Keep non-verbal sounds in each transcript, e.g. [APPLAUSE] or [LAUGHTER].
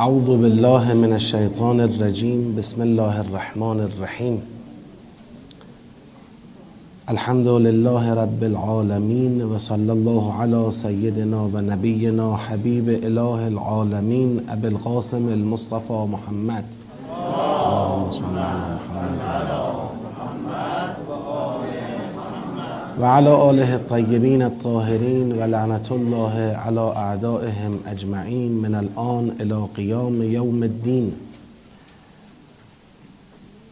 أعوذ بالله من الشیطان الرجیم بسم الله الرحمن الرحیم الحمد لله رب العالمين وصلى الله على سيدنا ونبينا حبيب إله العالمين أبي القاسم المصطفى محمد. وعلى آله الطيبين الطاهرين ولعنة الله على أعدائهم أجمعين من الآن إلى قيام يوم الدين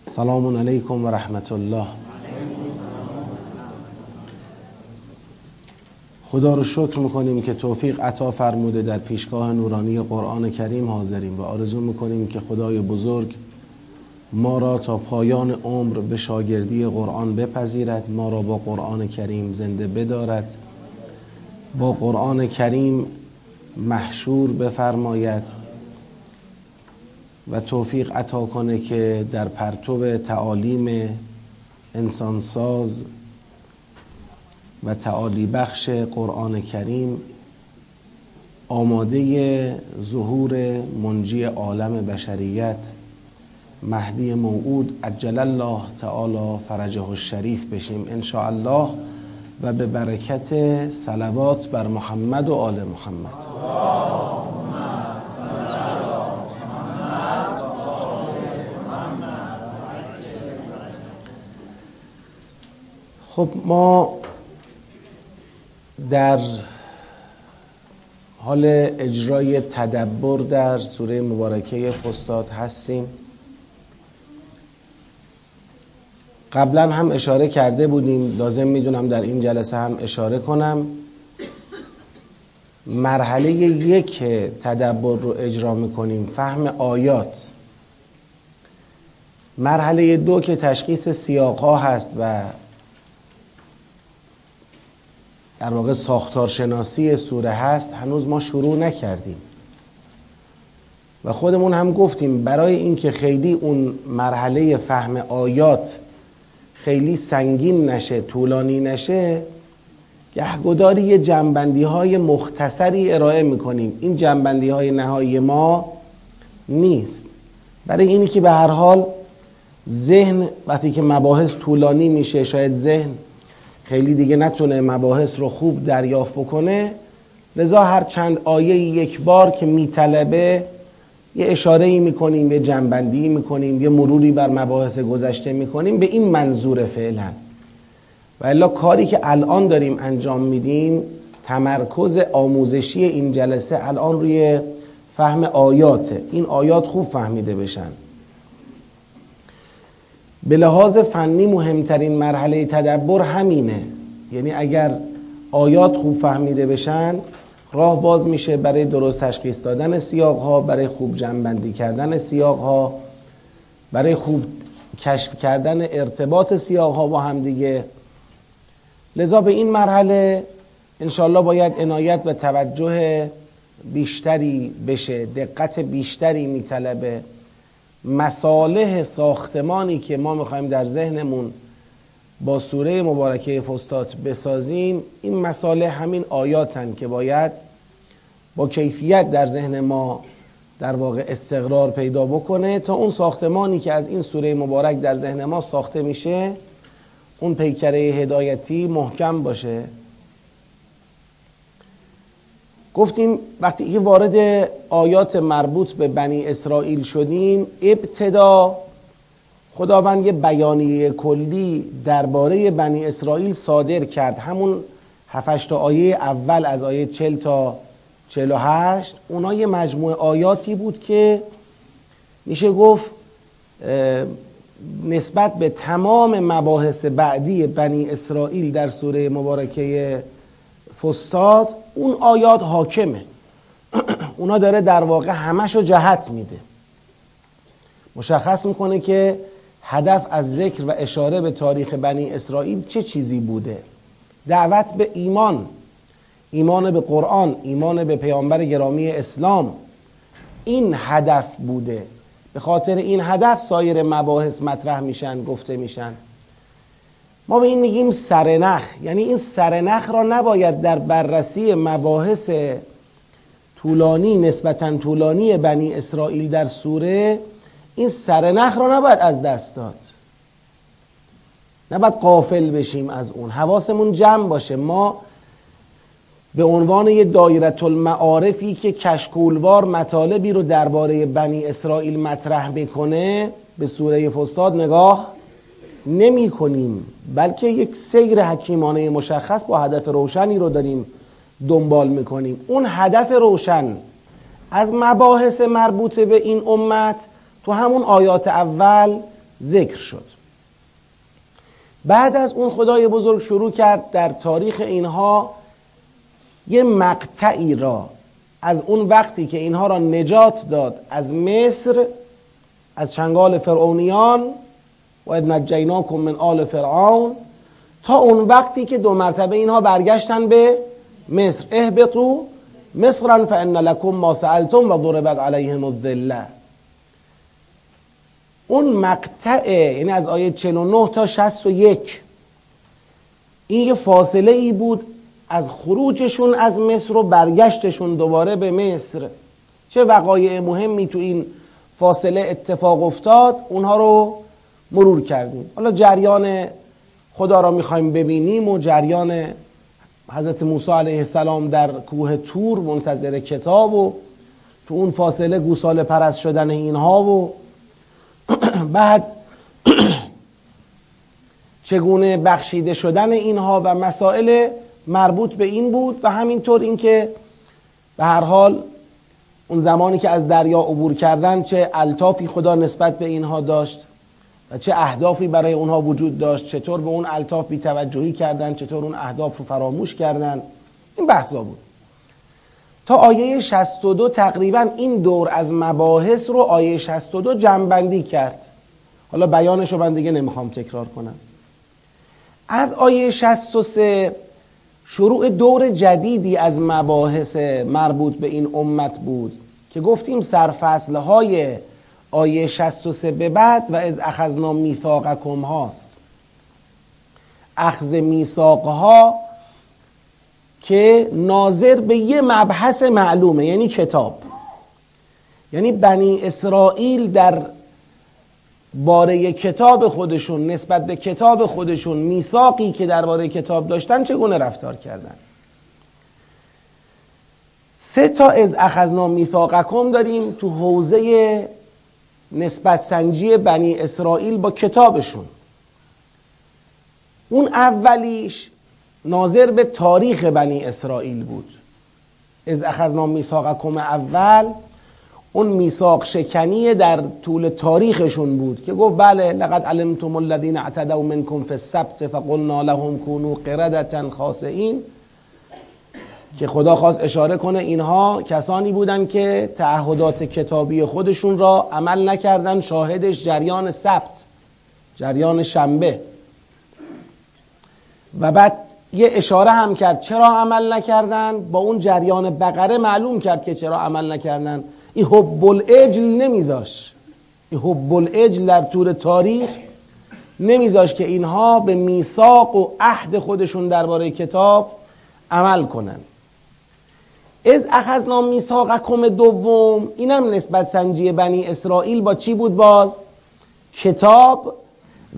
سلام عليكم ورحمة الله. خدا رو شکر می‌کنیم که توفیق عطا فرموده در پیشگاه نورانی قرآن کریم حاضریم و آرزو می‌کنیم که خدای بزرگ ما را تا پایان عمر به شاگردی قرآن بپذیرد ما را با قرآن کریم زنده بدارد. با قرآن کریم محشور بفرماید و توفیق عطا کنه که در پرتو تعالیم انسانساز و تعالی بخش قرآن کریم آماده ظهور منجی عالم بشریت مهدی موعود عجل الله تعالی فرجه الشریف بشیم ان الله و به برکت صلوات بر محمد و آل محمد. خب ما در حال اجرای تدبر در سوره مبارکه فستاد هستیم. قبلا هم اشاره کرده بودیم لازم می‌دونم در این جلسه هم اشاره کنم. مرحله یک تدبر رو اجرا می‌کنیم فهم آیات. مرحله دو که تشخیص سیاق ها هست و در واقع ساختارشناسی سوره هست هنوز ما شروع نکردیم. و خودمون هم گفتیم برای اینکه خیلی اون مرحله فهم آیات خیلی سنگین نشه طولانی نشه گهگداری یه جنبندی های مختصری ارائه می‌کنیم. این جنبندی های نهایی ما نیست. برای اینی که به هر حال ذهن وقتی که مباحث طولانی میشه شاید ذهن خیلی دیگه نتونه مباحث رو خوب دریافت بکنه لذا هر چند آیه یک بار که میطلبه یه اشاره ای می‌کنیم یه جنبندی می‌کنیم یه مروری بر مباحث گذشته می‌کنیم به این منظور فعلا. و الا کاری که الان داریم انجام میدیم تمرکز آموزشی این جلسه الان روی فهم آیاته. این آیات خوب فهمیده بشن. به لحاظ فنی مهمترین مرحله تدبر همینه. یعنی اگر آیات خوب فهمیده بشن راه باز میشه برای درست تشخیص دادن سیاق ها برای خوب جنبندی کردن سیاق ها برای خوب کشف کردن ارتباط سیاق ها با هم دیگه. لذا به این مرحله انشالله باید عنایت و توجه بیشتری بشه دقت بیشتری میطلبه. مصالح ساختمانی که ما می‌خوایم در ذهنمون با سوره مبارکه فستات بسازیم این مصالح همین آیاتن که باید با کیفیت در ذهن ما در واقع استقرار پیدا بکنه تا اون ساختمانی که از این سوره مبارک در ذهن ما ساخته میشه اون پیکره هدایتی محکم باشه. گفتیم وقتی که وارد آیات مربوط به بنی اسرائیل شدیم ابتدا خداوند یه بیانیه کلی درباره بنی اسرائیل صادر کرد. همون هفتش آیه اول از آیه 40 تا 48 اونا یه مجموعه آیاتی بود که میشه گفت نسبت به تمام مباحث بعدی بنی اسرائیل در سوره مبارکه فستاد اون آیات حاکمه. [CLEARS THROAT] اونا داره در واقع همش رو جهت میده. مشخص می‌کنه که هدف از ذکر و اشاره به تاریخ بنی اسرائیل چه چیزی بوده؟ دعوت به ایمان ایمان به قرآن ایمان به پیامبر گرامی اسلام. این هدف بوده. به خاطر این هدف سایر مباحث مطرح میشن گفته میشن. ما به این میگیم سرنخ. یعنی این سرنخ را نباید در بررسی مباحث طولانی نسبتا طولانی بنی اسرائیل در سوره این سرنخ را نباید از دست داد. نباید قافل بشیم از اون. حواسمون جمع باشه. ما به عنوان یه دایرت المعارفی که کشکولوار مطالبی رو درباره بنی اسرائیل مطرح می‌کنه به سوره فستاد نگاه نمی کنیم. بلکه یک سیر حکیمانه مشخص با هدف روشنی رو داریم دنبال می‌کنیم. اون هدف روشن از مباحث مربوط به این امت تو همون آیات اول ذکر شد. بعد از اون خدای بزرگ شروع کرد در تاریخ اینها یه مقطعی را از اون وقتی که اینها را نجات داد از مصر از چنگال فرعونیان و اذ نجیناکم من آل فرعون تا اون وقتی که دو مرتبه اینها برگشتن به مصر. اهبطوا مصرا فان لكم ما سألتم و ضربت علیهم الذله اون مقطع یعنی از آیه 49 تا 61 این یه فاصله ای بود از خروجشون از مصر و برگشتشون دوباره به مصر. چه وقایع مهمی تو این فاصله اتفاق افتاد؟ اونها رو مرور کردیم. حالا جریان خدا را می‌خوایم ببینیم و جریان حضرت موسی علیه السلام در کوه تور منتظر کتاب و تو اون فاصله گوساله پرست شدن اینها و بعد [CLEARS THROAT] چگونه بخشیده شدن اینها و مسائل مربوط به این بود و همینطور اینکه به هر حال اون زمانی که از دریا عبور کردن چه الطافی خدا نسبت به اینها داشت و چه اهدافی برای اونها وجود داشت چطور به اون الطاف بی توجهی کردن چطور اون اهداف رو فراموش کردن این بحثا بود. تا آیه 62 تقریبا این دور از مباحث رو آیه 62 جنبندی کرد. حالا بیانش رو من دیگه نمی‌خوام تکرار کنم. از آیه 63 شروع دور جدیدی از مباحث مربوط به این امت بود که گفتیم سرفصلهای آیه 63 به بعد و از اخذنا میثاقکم هاست. اخذ میثاقها که ناظر به یه مبحث معلومه یعنی کتاب. یعنی بنی اسرائیل در باره کتاب خودشون نسبت به کتاب خودشون میثاقی که درباره کتاب داشتن چگونه رفتار کردن؟ سه تا از اخذنا میثاقکم داریم تو حوزه نسبت سنجی بنی اسرائیل با کتابشون. اون اولیش ناظر به تاریخ بنی اسرائیل بود. از اخذنا میثاقکم اول اون میثاق شکنی در طول تاریخشون بود که گفت بله لقد علمتم الذين اعتدوا منكم في السبت فقلنا لهم كونوا قردة خاسئین. که خدا خواست اشاره کنه اینها کسانی بودن که تعهدات کتابی خودشون را عمل نکردن شاهدش جریان سبت جریان شنبه. و بعد یه اشاره هم کرد چرا عمل نکردن؟ با اون جریان بقره معلوم کرد که چرا عمل نکردن. این حب الاجل نمیذاش. این حب الاجل در طور تاریخ نمیذاش که اینها به میثاق و عهد خودشون درباره کتاب عمل کنن. از اخذنا میثاقکم دوم اینم نسبت سنجی بنی اسرائیل با چی بود باز؟ کتاب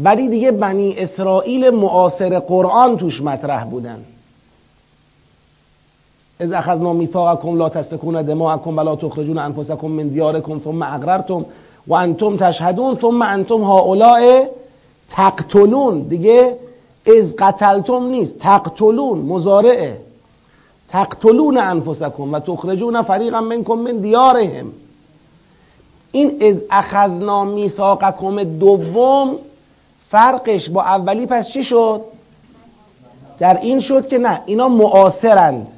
ولی دیگه بنی اسرائیل معاصر قرآن توش مطرح بودن. از اخذنا میثاقکم لا تسفکون دماءکم ولا تخرجون انفسکم من دیارکم ثم اقررتم و انتم تشهدون ثم انتم هؤلاء تقتلون. دیگه از قتلتم نیست. تقتلون مزارعه تقتلون انفسکم و تخرجون فریقا منکم من دیارهم. این از اخذنا میثاقکم دوم فرقش با اولی پس چی شد؟ در این شد که نه اینا معاصرند.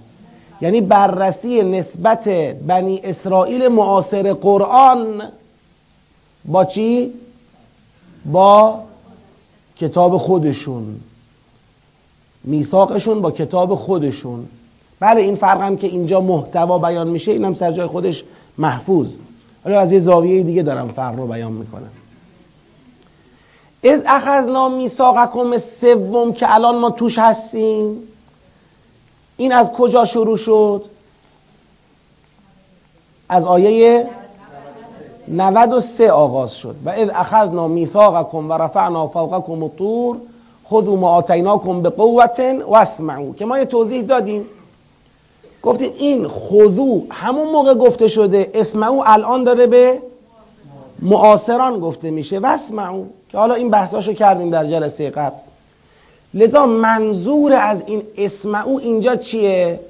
یعنی بررسی نسبت بنی اسرائیل معاصر قرآن با چی؟ با کتاب خودشون. میثاقشون با کتاب خودشون. بله این فرق هم که اینجا محتوا بیان میشه اینم سر جای خودش محفوظ. حالا از یه زاویه دیگه دارم فرق رو بیان می‌کنم. از اخذنا میثاقکم سوم که الان ما توش هستیم. این از کجا شروع شد؟ از آیه 93 آغاز شد. و اذ اخذنا میثاقکم و رفعنا فوقکم الطور خذوا ما آتیناکم به قوت و اسمعوا که ما یه توضیح دادیم. گفتیم این خذو همون موقع گفته شده اسمعو الان داره به معاصران گفته میشه. و اسمعو که حالا این بحثاشو کردیم در جلسه قبل. لذا منظور از این اسمعو اینجا چیه؟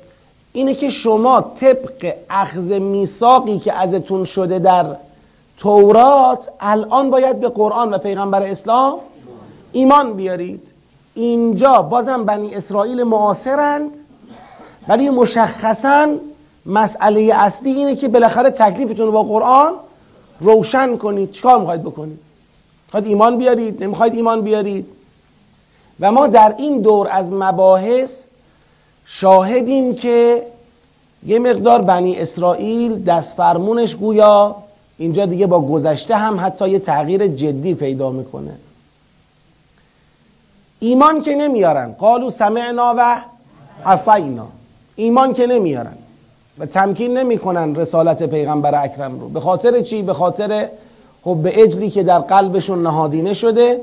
اینه که شما طبق اخذ میثاقی که ازتون شده در تورات الان باید به قرآن و پیغمبر اسلام ایمان بیارید. اینجا بازم بنی اسرائیل معاصرند ولی مشخصا مسئله اصلی اینه که بالاخره تکلیفتون رو با قرآن روشن کنید. چیکار می‌خواید بکنید؟ می‌خواید ایمان بیارید؟ نمی‌خواید ایمان بیارید؟ و ما در این دور از مباحث شاهدیم که یه مقدار بنی اسرائیل دست فرمونش گویا اینجا دیگه با گذشته هم حتی یه تغییر جدی پیدا می‌کنه. ایمان که نمیارن. قالو سمعنا و عصینا. ایمان که نمیارن و تمکین نمی‌کنن رسالت پیغمبر اکرم رو. به خاطر چی؟ به خاطر حب اجلی که در قلبشون نهادینه شده.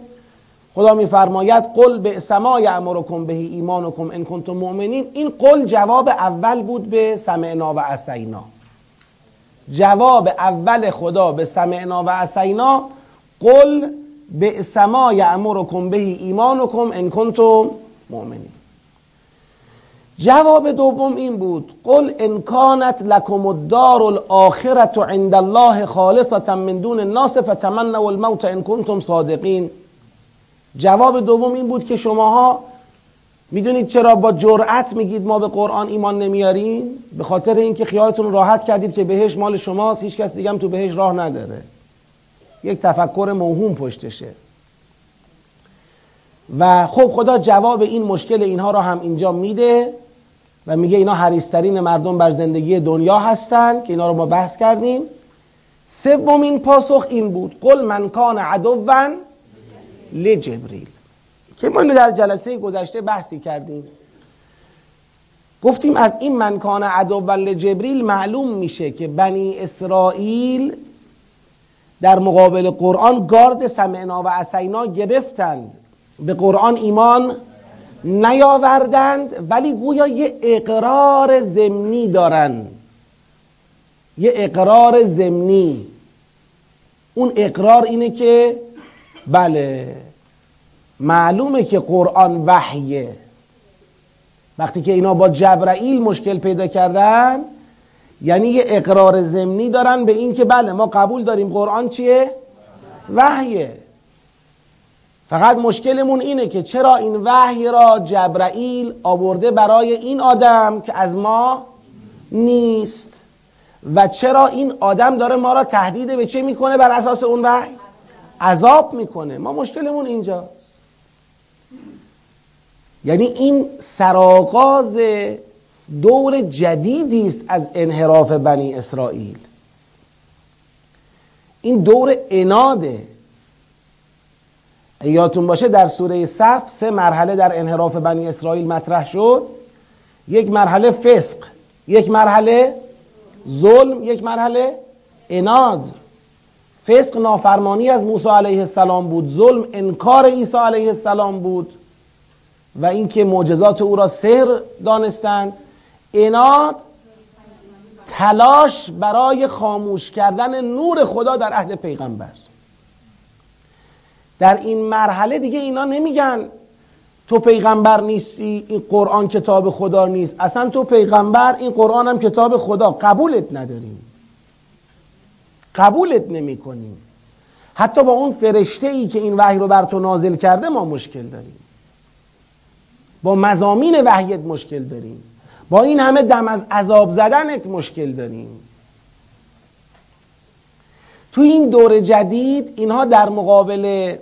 خدا میفرماید قل به سما یامرکم به ایمانکم ان کنتم مؤمنین. این قل جواب اول بود به سمعنا و عصینا. جواب اول خدا به سمعنا و عصینا قل به سما یامرکم به ایمانکم ان کنتم مؤمنین. جواب دوم این بود قل ان کانت لکم الدار الاخره عند الله خالصه من دون الناس فتمنوا الموت ان کنتم صادقین. جواب دوم این بود که شماها می‌دونید چرا با جرأت میگید ما به قرآن ایمان نمیاریم؟ به خاطر اینکه خیالتون راحت کردید که بهش مال شماست هیچ کس دیگه هم تو بهش راه نداره. یک تفکر موهوم پشتشه. و خب خدا جواب این مشکل اینها را هم اینجا میده و میگه اینا حریسترین مردم بر زندگی دنیا هستن که اینا رو ما بحث کردیم. سومین پاسخ این بود. قل من کان عدوا لجبریل. که ما در جلسه گذشته بحثی کردیم. گفتیم از این منکان عدو لجبریل معلوم میشه که بنی اسرائیل در مقابل قرآن گارد سمعنا و عسینا گرفتند. به قرآن ایمان نیاوردند ولی گویا یه اقرار زمینی دارن. یه اقرار زمینی اون اقرار اینه که بله. معلومه که قرآن وحیه. وقتی که اینا با جبرائیل مشکل پیدا کردن یعنی یه اقرار زمینی دارن به این که بله ما قبول داریم قرآن چیه؟ وحیه. فقط مشکلمون اینه که چرا این وحی را جبرائیل آورده برای این آدم که از ما نیست؟ و چرا این آدم داره ما را تهدید به چه می‌کنه بر اساس اون وحی؟ عذاب می‌کنه. ما مشکلمون اینجاست. یعنی این سرآغاز دور جدیدی است از انحراف بنی اسرائیل. این دور اناده. یادتون باشه در سوره صف سه مرحله در انحراف بنی اسرائیل مطرح شد. یک مرحله فسق یک مرحله ظلم یک مرحله اناد. فسق نافرمانی از موسی علیه السلام بود ظلم انکار عیسی علیه السلام بود و اینکه معجزات او را سر دانستند. اناد تلاش برای خاموش کردن نور خدا در عهد پیغمبر. در این مرحله دیگه اینا نمیگن تو پیغمبر نیستی این قرآن کتاب خدا نیست. اصلا تو پیغمبر این قرآن هم کتاب خدا. قبولت نداریم. قبولت نمی کنیم حتی با اون فرشته ای که این وحی رو بر تو نازل کرده ما مشکل داریم. با مزامین وحیت مشکل داریم. با این همه دم از عذاب زدنت مشکل داریم. تو این دور جدید اینها در مقابل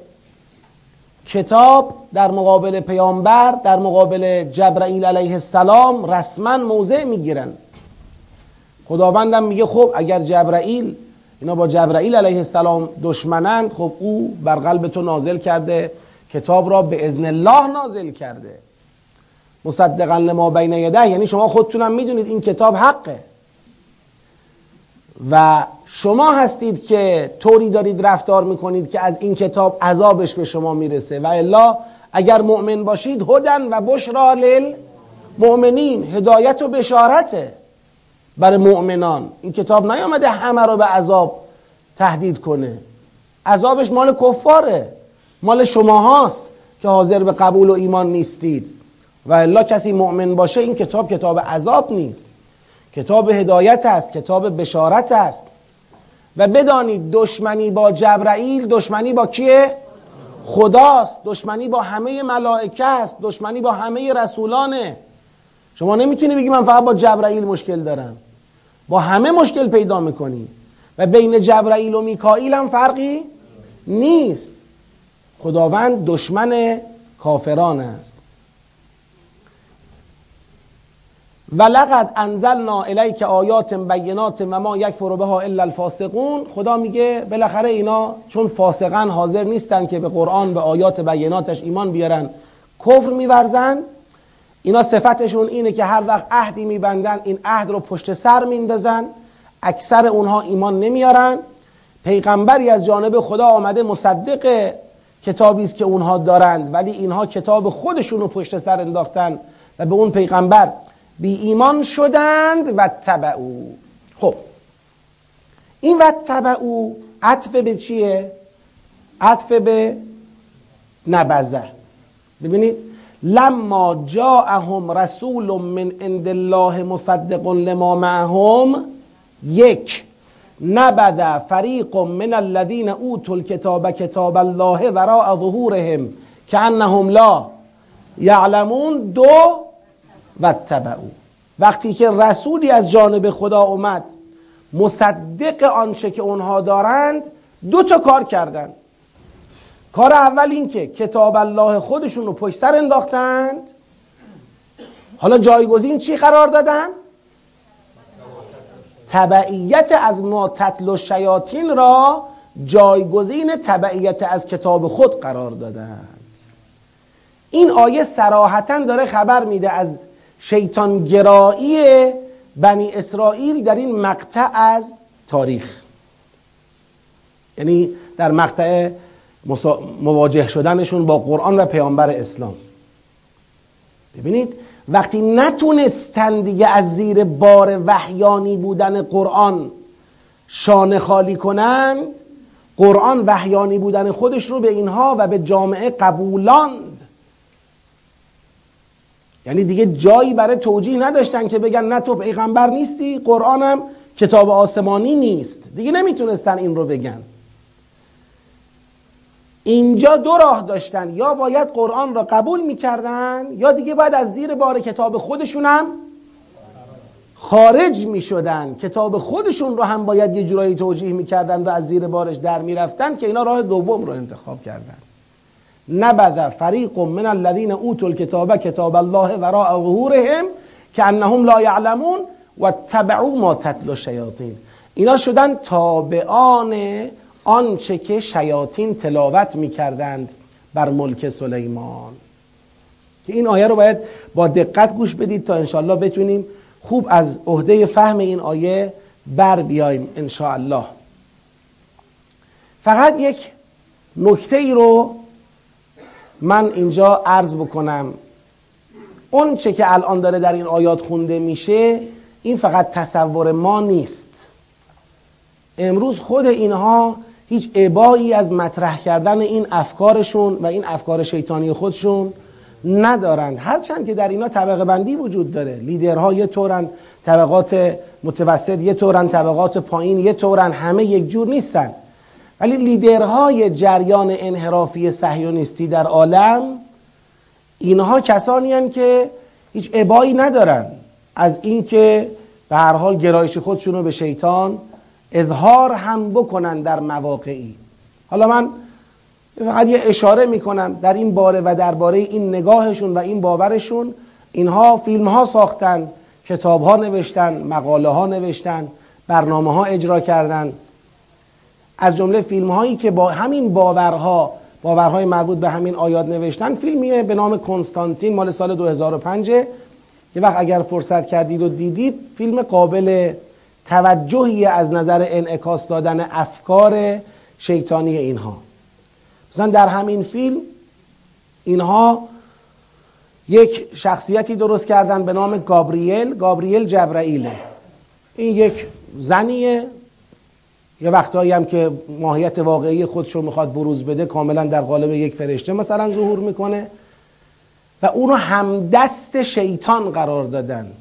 کتاب در مقابل پیامبر در مقابل جبرائیل علیه السلام رسما موضع می‌گیرن. خداوندم میگه خب اگر جبرائیل اینا با جبرائیل علیه السلام دشمنند خب او بر قلب تو نازل کرده کتاب را به ازن الله نازل کرده. مصدقا لما بین یده یعنی شما خودتونم می‌دونید این کتاب حقه. و شما هستید که طوری دارید رفتار می‌کنید که از این کتاب عذابش به شما می‌رسه. و الا اگر مؤمن باشید هدن و بشرا لل مؤمنین هدایت و بشارته. برای مؤمنان. این کتاب نیامده همه رو به عذاب تهدید کنه. عذابش مال کفاره. مال شما هاست که حاضر به قبول و ایمان نیستید. و الا کسی مؤمن باشه این کتاب کتاب عذاب نیست. کتاب هدایت است کتاب بشارت است. و بدانید دشمنی با جبرائیل دشمنی با کیه؟ خداست. دشمنی با همه ملائکه است. دشمنی با همه رسولانه. شما نمی‌تونی بگی من فقط با جبرائیل مشکل دارم. با همه مشکل پیدا می‌کنی. و بین جبرائیل و میکائیل هم فرقی نیست. خداوند دشمن کافران است. ولقد انزلنا الیک آیات بینات و ما یکفر بها الا الفاسقون. خدا میگه بالاخره اینا چون فاسقن حاضر نیستن که به قرآن به آیات بیناتش ایمان بیارن کفر میورزن. اینا صفتشون اینه که هر وقت عهدی میبندن این عهد رو پشت سر میندازن. اکثر اونها ایمان نمیارن. پیغمبری از جانب خدا آمده مصدق کتابی است که اونها دارند ولی اینها کتاب خودشون رو پشت سر انداختن و به اون پیغمبر بی ایمان شدند. و تبعو خب این و تبعو عطف به چیه؟ عطف به نبزه ببینید لما جاءهم رسول من عند الله مصدق لما معهم یک نبذ فریق من الذین اوتوا الكتاب کتاب الله وراء ظهورهم كانهم لا یعلمون دو و تبعو وقتی که رسولی از جانب خدا اومد مصدق آنچه که اونها دارند دو تا کار کردند. کار اول این که کتاب الله خودشون رو پشت سر انداختند. حالا جایگزین چی قرار دادن؟ تبعیت از ما تطل شیاطین را جایگزین تبعیت از کتاب خود قرار دادند. این آیه سراحتا داره خبر میده از شیطان گرایی بنی اسرائیل در این مقطع از تاریخ. یعنی در مقطع مواجه شدنشون با قرآن و پیامبر اسلام. ببینید وقتی نتونستن دیگه از زیر بار وحیانی بودن قرآن شانه خالی کنن قرآن وحیانی بودن خودش رو به اینها و به جامعه قبولاند. یعنی دیگه جایی برای توجیه نداشتن که بگن نه تو پیغمبر نیستی قرآنم کتاب آسمانی نیست. دیگه نمی‌تونستن این رو بگن. اینجا دو راه داشتن. یا باید قرآن را قبول می‌کردن یا دیگه باید از زیر بار کتاب خودشونم خارج می‌شدن. کتاب خودشون رو هم باید یه جورایی توجیه می‌کردن و از زیر بارش در می‌رفتن که اینا راه دوم رو انتخاب کردن. نبذ فریق من الذین اوتوا الكتاب کتاب الله وراء ظهورهم که انهم لا یعلمون و تبعوا ما تتلو الشیاطین. اینا شدن تابعان آنچه که شیاطین تلاوت می‌کردند بر ملک سلیمان. که این آیه رو باید با دقت گوش بدید تا انشاءالله بتونیم خوب از عهده فهم این آیه بر بیایم انشاءالله. فقط یک نکته ای رو من اینجا عرض بکنم. اون چه که الان داره در این آیات خونده میشه این فقط تصور ما نیست. امروز خود اینها هیچ عبایی از مطرح کردن این افکارشون و این افکار شیطانی خودشون ندارند هرچند که در اینا طبقه بندی وجود داره. لیدرها یه طورن طبقات متوسط یه طورن طبقات پایین یه طورن همه یک جور نیستن. ولی لیدرهای جریان انحرافی صهیونیستی در عالم اینها کسانی هن که هیچ عبایی ندارن. از اینکه به هر حال گرایش خودشون رو به شیطان اظهار هم بکنن در مواقعی. حالا من فقط یه اشاره می‌کنم در این باره و درباره این نگاهشون و این باورشون. اینها فیلم ها ساختن کتاب ها نوشتن مقاله ها نوشتن برنامه ها اجرا کردن. از جمله فیلم هایی که با همین باورها باورهای مربوط به همین آیات نوشتن فیلمیه به نام کنستانتین مال سال 2005 یه وقت اگر فرصت کردید و دیدید فیلم قابل توجهی از نظر انعکاس دادن افکار شیطانی اینها. مثلا در همین فیلم اینها یک شخصیتی درست کردن به نام گابریل گابریل جبرائیله این یک زنیه. یه وقتهایی هم که ماهیت واقعی خودش رو می‌خواد بروز بده کاملا در قالب یک فرشته مثلا ظهور می‌کنه. و اونو همدست شیطان قرار دادن.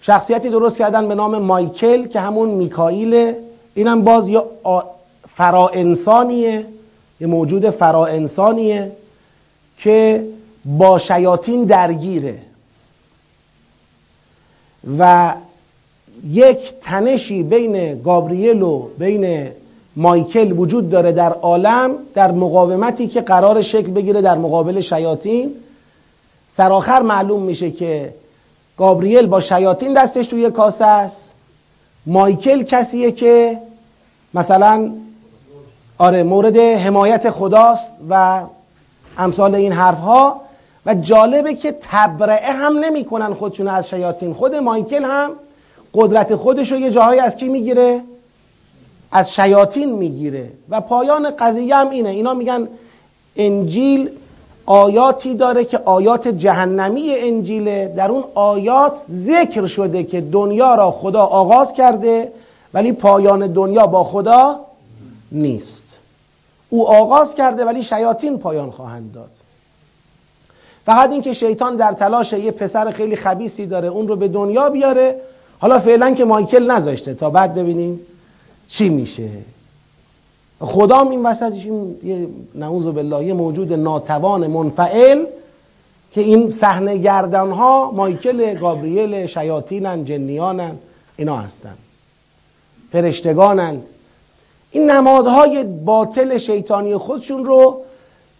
شخصیتی درست کردن به نام مایکل که همون میکائیل. اینم باز یه فرا انسانیه یه موجود فرا انسانیه که با شیاطین درگیره. و یک تنشی بین گابریل و بین مایکل وجود داره در عالم در مقاومتی که قرار شکل بگیره در مقابل شیاطین. سرآخر معلوم میشه که گابریل با شیاطین دستش توی کاسه است. مایکل کسیه که مثلا آره مورد حمایت خداست و امثال این حرف ها و جالبه که تبرعه هم نمی‌کنن خودشون از شیاطین. خود مایکل هم قدرت خودش رو یه جاهایی از کی می‌گیره؟ از شیاطین می‌گیره. و پایان قضیه هم اینه. اینا میگن انجیل آیاتی داره که آیات جهنمی انجیله در اون آیات ذکر شده که دنیا را خدا آغاز کرده ولی پایان دنیا با خدا نیست. او آغاز کرده ولی شیاطین پایان خواهند داد. فقط اینکه شیطان در تلاش یه پسر خیلی خبیسی داره اون رو به دنیا بیاره. حالا فعلا که مایکل نذاشته تا بعد ببینیم چی میشه. خدام این وسط یه نعوذ بالله موجود ناتوان منفعل که این صحنه گردن ها مایکل گابریل شیاطینن جنیانن اینا هستن. فرشتگانن. این نمادهای باطل شیطانی خودشون رو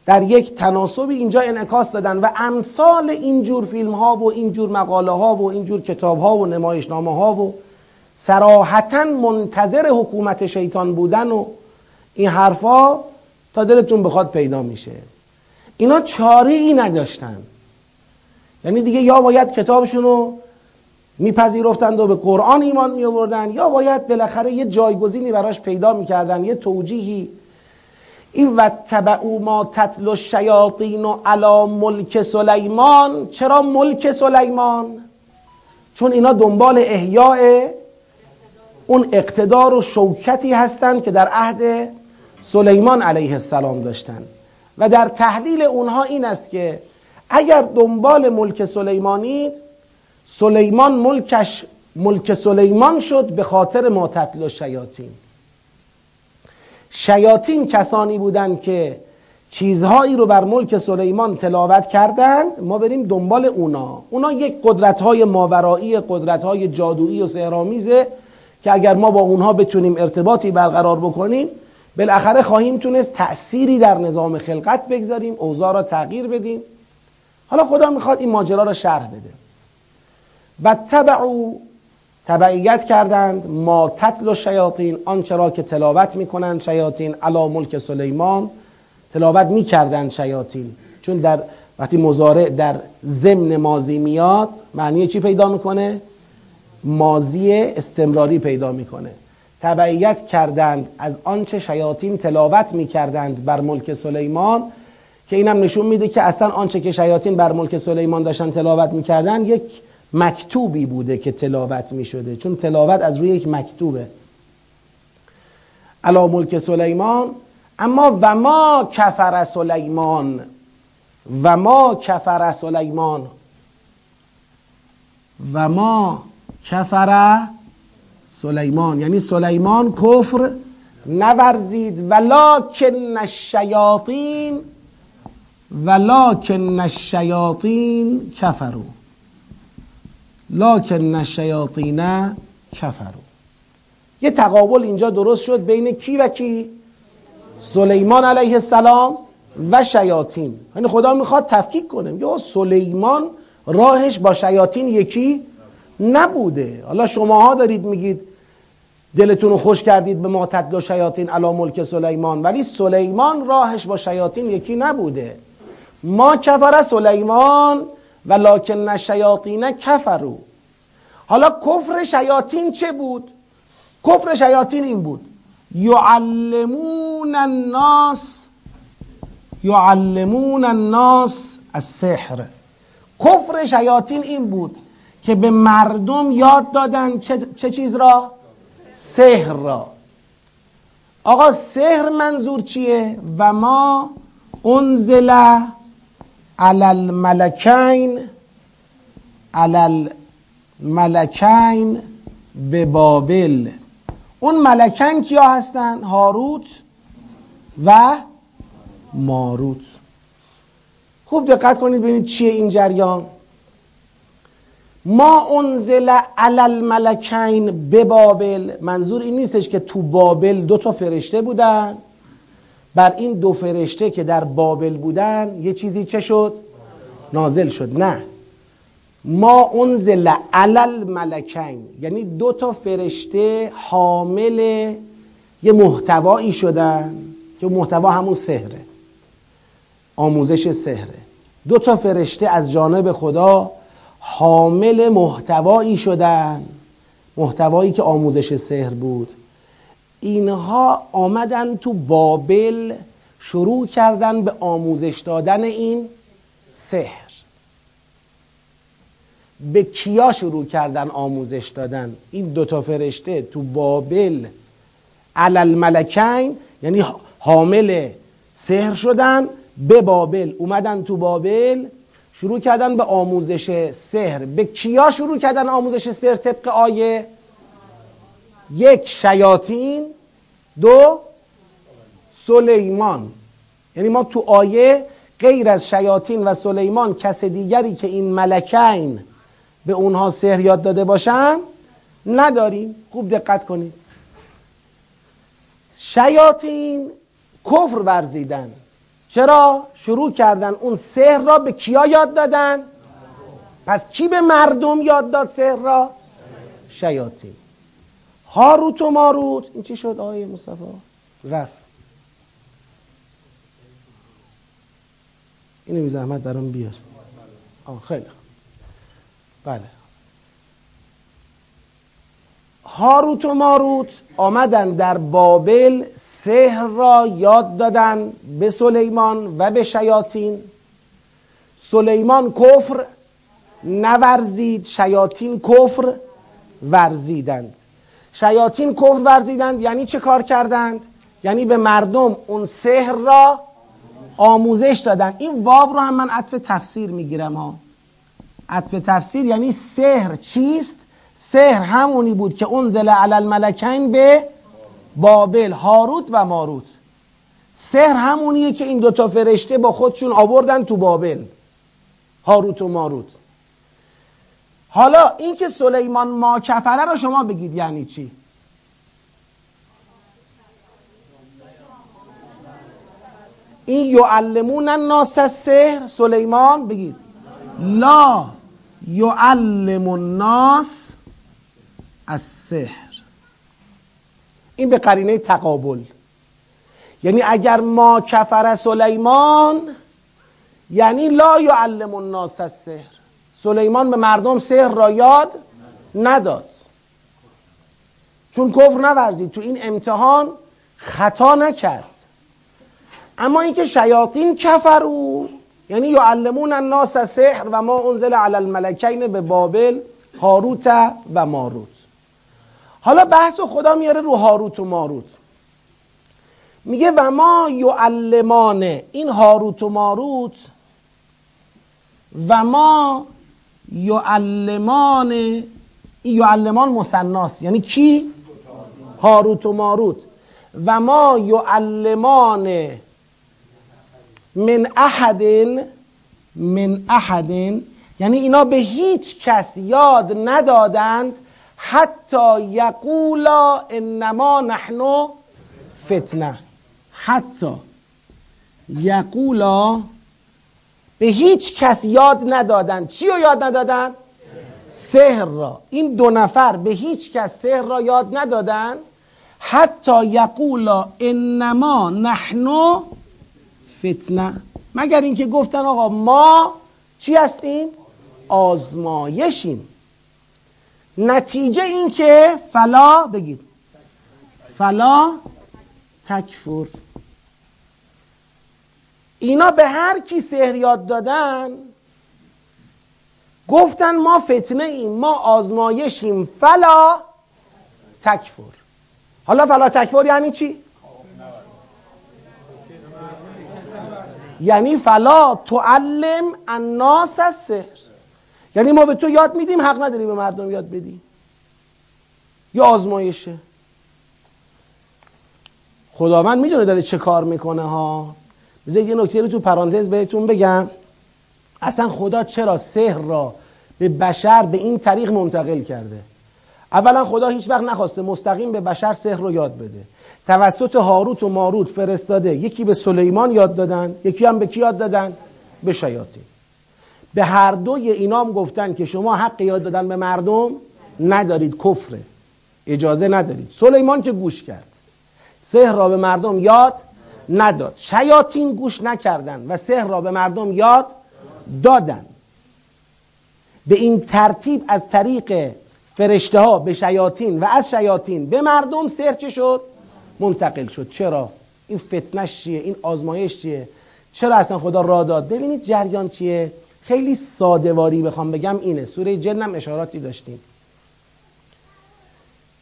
در یک تناسبی اینجا انعکاس دادن و امثال اینجور فیلم ها و اینجور مقاله ها و اینجور کتاب ها و نمایشنامه ها و سراحتا منتظر حکومت شیطان بودن و این حرفا تا دلتون بخواد پیدا میشه. اینا چاره ای نداشتن. یعنی دیگه یا باید کتابشون رو میپذیرفتند و به قرآن ایمان می آوردن یا باید بالاخره یه جایگزینی براش پیدا می‌کردن یه توجیهی. این و تبعو ما تتل الشیاطین و علا ملک سلیمان چرا ملک سلیمان چون اینا دنبال احیاء اون اقتدار و شوکتی هستند که در عهد سلیمان علیه السلام داشتن. و در تحلیل اونها این است که اگر دنبال ملک سلیمانید سلیمان ملکش ملک سلیمان شد به خاطر ما تتل و شیاطین. شیاطین کسانی بودند که چیزهایی رو بر ملک سلیمان تلاوت کردند ما بریم دنبال اونا. اونا یک قدرت های ماورایی قدرت های جادویی و سهرامیزه که اگر ما با اونها بتونیم ارتباطی برقرار بکنیم بالاخره خواهیم تونست تأثیری در نظام خلقت بگذاریم اوضاع را تغییر بدیم. حالا خدا می‌خواد این ماجرا را شرح بده. و تبعو تبعیت کردند ما تتل و شیاطین آنچه را که تلاوت می‌کنند شیاطین علا ملک سلیمان تلاوت می‌کردند شیاطین. چون در وقتی مزارع در ضمن مازی میاد معنی چی پیدا می‌کنه؟ مازی استمراری پیدا می‌کنه. تبعیت کردند از آنچه شیاطین تلاوت می‌کردند بر ملک سلیمان که اینم نشون میده که اصلا آنچه که شیاطین بر ملک سلیمان داشتن تلاوت می‌کردن یک مکتوبی بوده که تلاوت می شده چون تلاوت از روی یک مکتوبه. علا ملک سلیمان اما و ما کفر سلیمان و ما کفر سلیمان. و ما کفر سلیمان. یعنی سلیمان کفر نورزید. ولکن الشیاطین ولکن الشیاطین کفرو لاکن الشیاطین کفرو یه تقابل اینجا درست شد بین کی و کی؟ سلیمان علیه السلام و شیاطین. یعنی خدا می‌خواد تفکیک کنه. یا سلیمان راهش با شیاطین یکی نبوده. حالا شماها دارید میگید دلتون رو خوش کردید به ما تدل شیاطین علا ملک سلیمان. ولی سلیمان راهش با شیاطین یکی نبوده. ما کفر سلیمان و لاکن شیاطین کفرو حالا کفر شیاطین چه بود؟ کفر شیاطین این بود. یعلمون الناس یعلمون الناس السحر. کفر شیاطین این بود که به مردم یاد دادن چه, چه چیز را؟ سحر را آقا سحر منظور چیه؟ و ما انزل علی الملکین علی الملکین به بابل اون ملکن کیا هستن؟ هاروت و ماروت خوب دقت کنید ببینید چیه این جریان ما انزل علی الملکین به بابل منظور این نیستش که تو بابل دو تا فرشته بودن. بر این دو فرشته که در بابل بودن یه چیزی چه شد؟ نازل شد. نه. ما انزل علی الملکین. یعنی دو تا فرشته حامل یه محتوایی شدن که محتوا همون سهره آموزش سهره دو تا فرشته از جانب خدا حامل محتوایی شدن محتوایی که آموزش سحر بود. اینها آمدن تو بابل شروع کردن به آموزش دادن این سحر. به کیا شروع کردن آموزش دادن؟ این دوتا فرشته تو بابل علل ملکین یعنی حامل سحر شدن به بابل. اومدن تو بابل شروع کردن به آموزش سحر. به کیا شروع کردن آموزش سحر طبق آیه؟ یک شیاطین. دو سلیمان. یعنی ما تو آیه غیر از شیاطین و سلیمان کس دیگری که این ملکین به اونها سحر یاد داده باشن نداریم. خوب دقت کنید. شیاطین کفر ورزیدن. چرا؟ شروع کردن. اون سحر را به کیا یاد دادن؟ پس کی به مردم یاد داد سحر را؟ شیاطین. هاروت و ماروت. این چی شد آقای مصطفی؟ رفت. اینو بی زحمت برام بیار. آه خیلی بله. هاروت و ماروت آمدن در بابل سحر را یاد دادن به سلیمان و به شیاطین سلیمان کفر نورزید شیاطین کفر ورزیدند شیاطین کفر ورزیدند یعنی چه کار کردند؟ یعنی به مردم اون سحر را آموزش دادن این واو رو هم من عطف تفسیر می‌گیرم ها عطف تفسیر یعنی سحر چیست؟ سحر همونی بود که انزل علی الملکین به بابل هاروت و ماروت. سحر همونیه که این دوتا فرشته با خودشون آوردن تو بابل هاروت و ماروت. حالا اینکه سلیمان ما کفره رو شما بگید یعنی چی؟ این یعلمون الناس سحر سلیمان بگید. لا یعلم الناس سحر این به قرینه تقابل. یعنی اگر ما کفر سلیمان یعنی لا یعلم الناس السحر. سلیمان به مردم سحر را یاد نداد. چون کفر نورزید تو این امتحان خطا نکرد. اما اینکه شیاطین کفرو یعنی یعلمون الناس سحر و ما انزل علی الملکین به بابل هاروت و ماروت. حالا بحث خدا میاره رو هاروت و ماروت. میگه و ما یعلمان این هاروت و ماروت و ما یعلمان این یعلمان مسناس یعنی کی؟ هاروت و ماروت. و ما یعلمان من احد من احد یعنی اینا به هیچ کس یاد ندادند حتی یقولا انما نحن فتنه. حتی یقولا به هیچ کس یاد ندادن. چی رو یاد ندادن؟ سحر را. این دو نفر به هیچ کس سحر را یاد ندادن. حتی یقولا انما نحن فتنه. مگر اینکه گفتن آقا ما چی هستیم؟ آزمایشیم. نتیجه این که فلا بگید. فلا تکفر. اینا به هر کی سحر یاد دادن گفتن ما فتنه ایم ما آزمایشیم فلا تکفر. حالا فلا تکفر یعنی چی؟ یعنی فلا تعلم الناس از سحر یعنی ما به تو یاد میدیم حق نداری به مردم یاد بدی. یا آزمایشه. خداوند می‌دونه داره چه کار می‌کنه ها. بذارید یه نکته رو تو پرانتز بهتون بگم. اصلا خدا چرا سحر را به بشر به این طریق منتقل کرده؟ اولا خدا هیچ وقت نخواسته مستقیم به بشر سحر رو یاد بده. توسط هاروت و ماروت فرستاده. یکی به سلیمان یاد دادن یکی هم به کی یاد دادن؟ به شیاطین. به هر دوی اینام گفتن که شما حق یاد دادن به مردم ندارید کفره. اجازه ندارید. سلیمان که گوش کرد. سحر را به مردم یاد نداد. شیاطین گوش نکردن و سحر را به مردم یاد دادن. به این ترتیب از طریق فرشته ها به شیاطین و از شیاطین به مردم سحر چه شد؟ منتقل شد. چرا؟ این فتنش چیه؟ این آزمایش چیه؟ چرا اصلا خدا را داد؟ ببینید جریان چیه؟ خیلی سادهواری بخوام بگم اینه. سوره جنم اشاراتی داشتیم.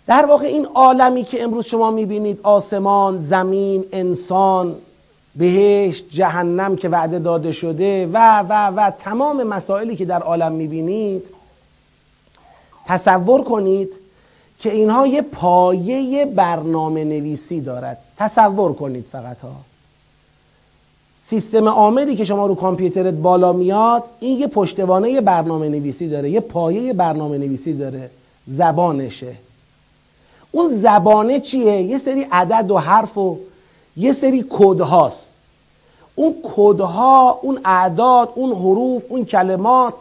در واقع این عالمی که امروز شما می‌بینید آسمان، زمین، انسان، بهشت، جهنم که وعده داده شده و و و تمام مسائلی که در عالم می‌بینید تصور کنید که اینها یه پایه برنامه نویسی دارد. تصور کنید فقط ها. سیستم عاملی که شما رو کامپیوترت بالا میاد این یه پشتوانه برنامه نویسی داره یه پایه برنامه نویسی داره. زبانشه. اون زبانه چیه؟ یه سری عدد و حرف و یه سری کد هاست اون کدها اون اعداد اون حروف اون کلمات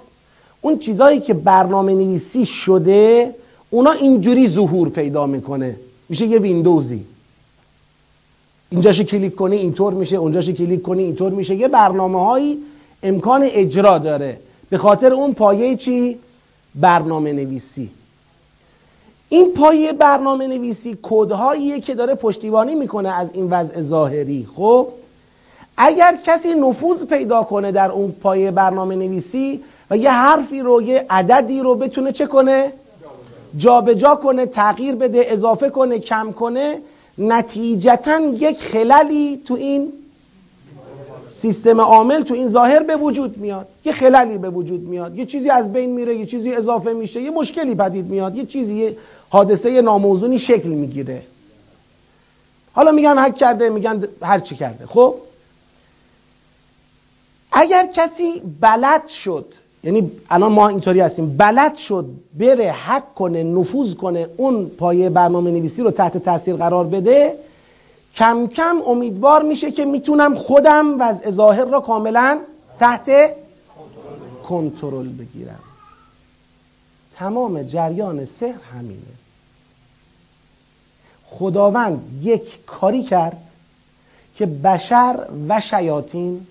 اون چیزهایی که برنامه نویسی شده اونا اینجوری ظهور پیدا می‌کنه. میشه یه ویندوزی. اینجاشو کلیک کنی اینطور میشه اونجاشو کلیک کنی اینطور میشه. یه برنامه هایی امکان اجرا داره. به خاطر اون پایه چی؟ برنامه نویسی این پایه برنامه نویسی کدهاییه که داره پشتیبانی می‌کنه از این وضع ظاهری. خب؟ اگر کسی نفوذ پیدا کنه در اون پایه برنامه نویسی و یه حرفی رو یه عددی رو بتونه چه کنه؟ جابجا جا کنه تغییر بده اضافه کنه کم کنه نتیجتا یک خللی تو این سیستم عامل تو این ظاهر به وجود میاد. یه خللی به وجود میاد. یه چیزی از بین میره یه چیزی اضافه میشه یه مشکلی پدید میاد. یه چیزی یه حادثه ناموزونی شکل می‌گیره. حالا میگن حک کرده میگن هر چی کرده. خب؟ اگر کسی بلد شد یعنی الان ما اینطوری هستیم. بلد شد بره حک کنه نفوذ کنه اون پایه برنامه نویسی رو تحت تاثیر قرار بده کم کم امیدوار میشه که می‌تونم خودم وضع ظاهر را کاملا تحت کنترل بگیرم. تمام جریان سحر همینه. خداوند یک کاری کرد که بشر و شیاطین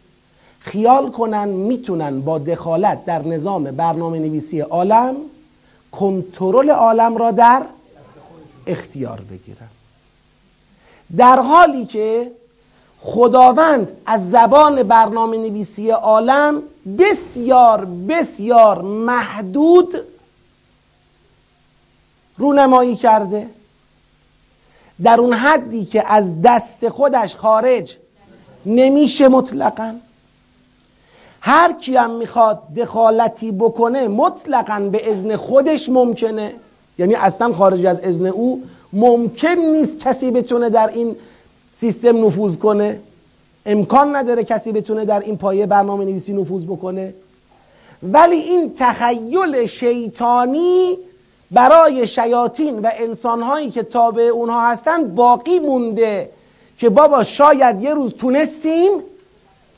خیال کنن می‌تونن با دخالت در نظام برنامه نویسی عالم کنترل عالم را در اختیار بگیرن. در حالی که خداوند از زبان برنامه نویسی عالم بسیار بسیار محدود رونمایی کرده. در اون حدی که از دست خودش خارج نمیشه مطلقا. هر کی هم می‌خواد دخالتی بکنه مطلقا به اذن خودش ممکنه. یعنی اصلا خارج از اذن او ممکن نیست کسی بتونه در این سیستم نفوذ کنه. امکان نداره کسی بتونه در این پایه برنامه نویسی نفوذ بکنه. ولی این تخیل شیطانی برای شیاطین و انسانهایی که تابع اونها هستن باقی مونده که بابا شاید یه روز تونستیم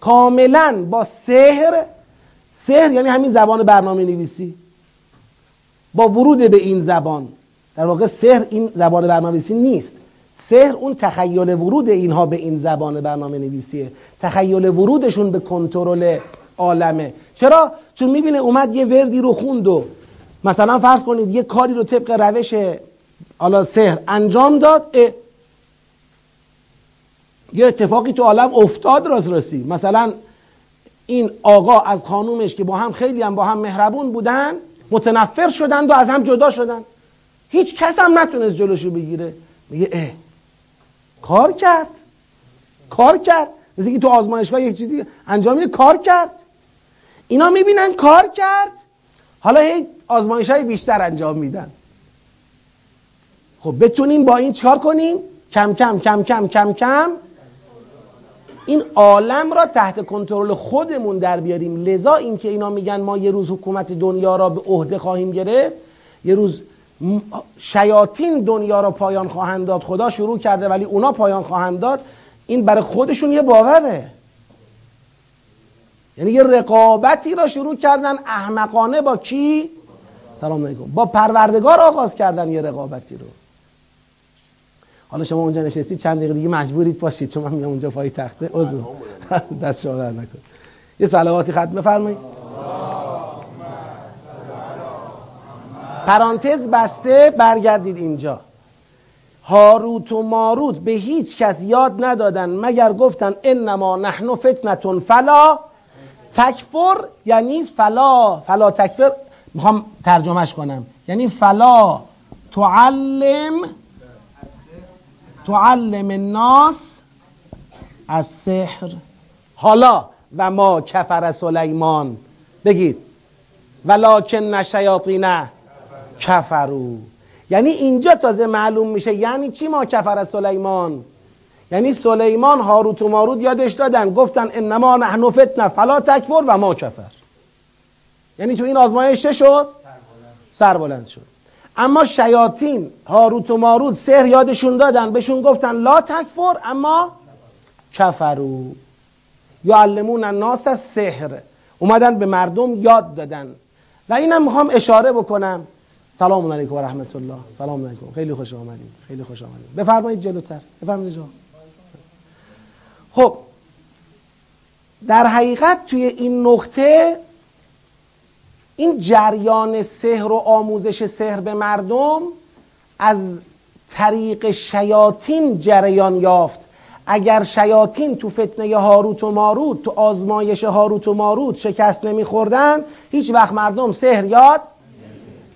کاملا با سحر سحر یعنی همین زبان برنامه نویسی با ورود به این زبان در واقع سحر این زبان برنامه نویسی نیست سحر اون تخیل ورود اینها به این زبان برنامه نویسیه تخیل ورودشون به کنترل عالمه چرا؟ چون می‌بینه اومد یه وردی رو خوند و مثلا فرض کنید یه کاری رو طبق روش حالا سحر انجام داد. یه اتفاقی تو عالم افتاد راست راستی مثلا این آقا از خانومش که با هم خیلی هم با هم مهربون بودن متنفر شدند و از هم جدا شدن هیچ کس هم نتونست جلوشو بگیره. میگه اه کار کرد. کار کرد. مثل که تو آزمایشگاه یک چیزی انجام میده کار کرد. اینا می‌بینن کار کرد. حالا هی آزمایش های بیشتر انجام میدن. خب بتونیم با این چکار کنیم؟ کم کم کم کم کم کم این عالم را تحت کنترل خودمون در بیاریم. لذا اینکه اینا میگن ما یه روز حکومت دنیا را به عهده خواهیم گرفت یه روز شیاطین دنیا را پایان خواهند داد. خدا شروع کرده ولی اونا پایان خواهند داد. این برای خودشون یه باوره. یعنی یه رقابتی را شروع کردن احمقانه با کی؟ سلام علیکم. با پروردگار آغاز کردن یه رقابتی رو. حالا شما اونجا نشستی چند دقیقه دیگه مجبورید باشید چون من میام اونجا پای تخته عضو. [LAUGHS] دست شما در نکن یه صلواتی ختم بفرمایید. پرانتز بسته برگردید اینجا. هاروت و ماروت به هیچ کس یاد ندادن مگر گفتن انما نحن فتنتون فلا تکفر یعنی فلا فلا تکفر. می‌خوام ترجمهش کنم. یعنی فلا تعلم تعلم الناس از سحر حالا و ما کفر سلیمان. بگید ولکن شیاطین کفرو یعنی اینجا تازه معلوم میشه یعنی چی ما کفر سلیمان؟ یعنی سلیمان هاروت و ماروت یادش دادن گفتن انما نحن فتنه فلا تکفر و ما کفر. یعنی تو این آزمایش چه شد؟ سربلند شد. اما شیاطین هاروت و ماروت سحر یادشون دادن بهشون گفتن لا تکفر اما کفرو یعلمون الناس سحر اومدن به مردم یاد دادن. و اینم می‌خوام اشاره بکنم. سلام علیکم و رحمت الله سلام علیکم. خیلی خوش آمدید خیلی خوش آمدید بفرمایید جلوتر. بفرمایید جا خب در حقیقت توی این نقطه این جریان سحر و آموزش سحر به مردم از طریق شیاطین جریان یافت. اگر شیاطین تو فتنه هاروت و ماروت تو آزمایش هاروت و ماروت شکست نمیخوردن هیچ وقت مردم سحر یاد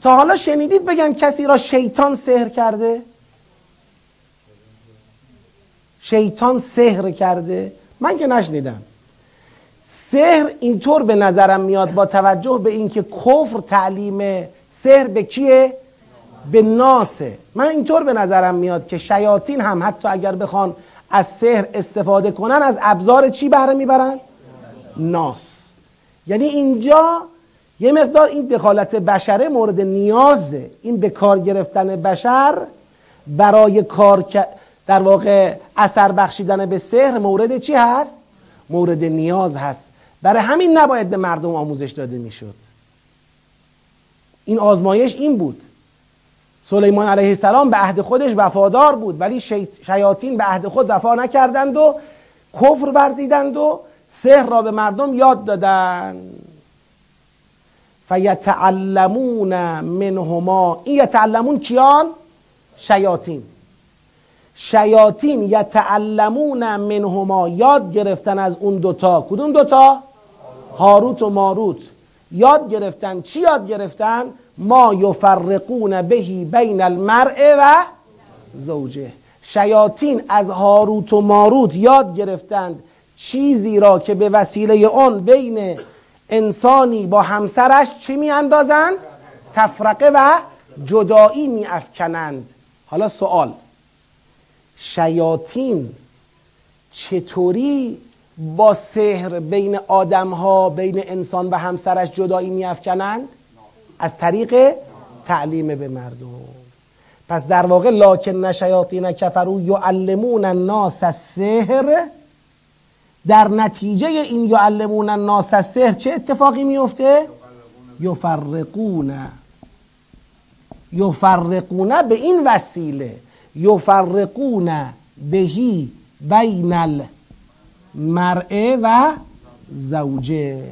تا حالا شنیدید بگن کسی را شیطان سحر کرده؟ شیطان سحر کرده؟ من که نشنیدم. سحر اینطور به نظرم میاد با توجه به اینکه کفر تعلیم سحر به کیه؟ به ناسه. من اینطور به نظرم میاد که شیاطین هم حتی اگر بخوان از سحر استفاده کنن از ابزار چی بهره می‌برن؟ ناس. یعنی اینجا یه مقدار این دخالت بشره مورد نیازه. این به کار گرفتن بشر برای کار در واقع اثر بخشیدن به سحر مورد چی هست؟ مورد نیاز هست. برای همین نباید به مردم آموزش داده می‌شد. این آزمایش این بود. سلیمان علیه السلام به عهد خودش وفادار بود ولی شیاطین به عهد خود وفا نکردند و کفر ورزیدند و سحر را به مردم یاد دادند. فیتعلمون منهما. این یتعلمون کیان؟ شیاطین. شیاطین یتعلمون منهما یاد گرفتن از اون دوتا. کدوم دوتا؟ هاروت و ماروت. یاد گرفتن. چی یاد گرفتن؟ ما یفرقون بهی بین المرء و زوجه. شیاطین از هاروت و ماروت یاد گرفتند چیزی را که به وسیله اون بین انسانی با همسرش چی می اندازند؟ تفرقه و جدایی می افکنند حالا سوال. شیاطین چطوری با سحر بین آدم ها بین انسان و همسرش جدایی می افکنند؟ از طریق تعلیم به مردم. پس در واقع لاکن شیاطین کفرو یعلمون الناس السحر. در نتیجه این یعلمون الناس السحر چه اتفاقی میفته یفرقون. یفرقون به این وسیله. یفرقون بهی بین المرء و زوجه.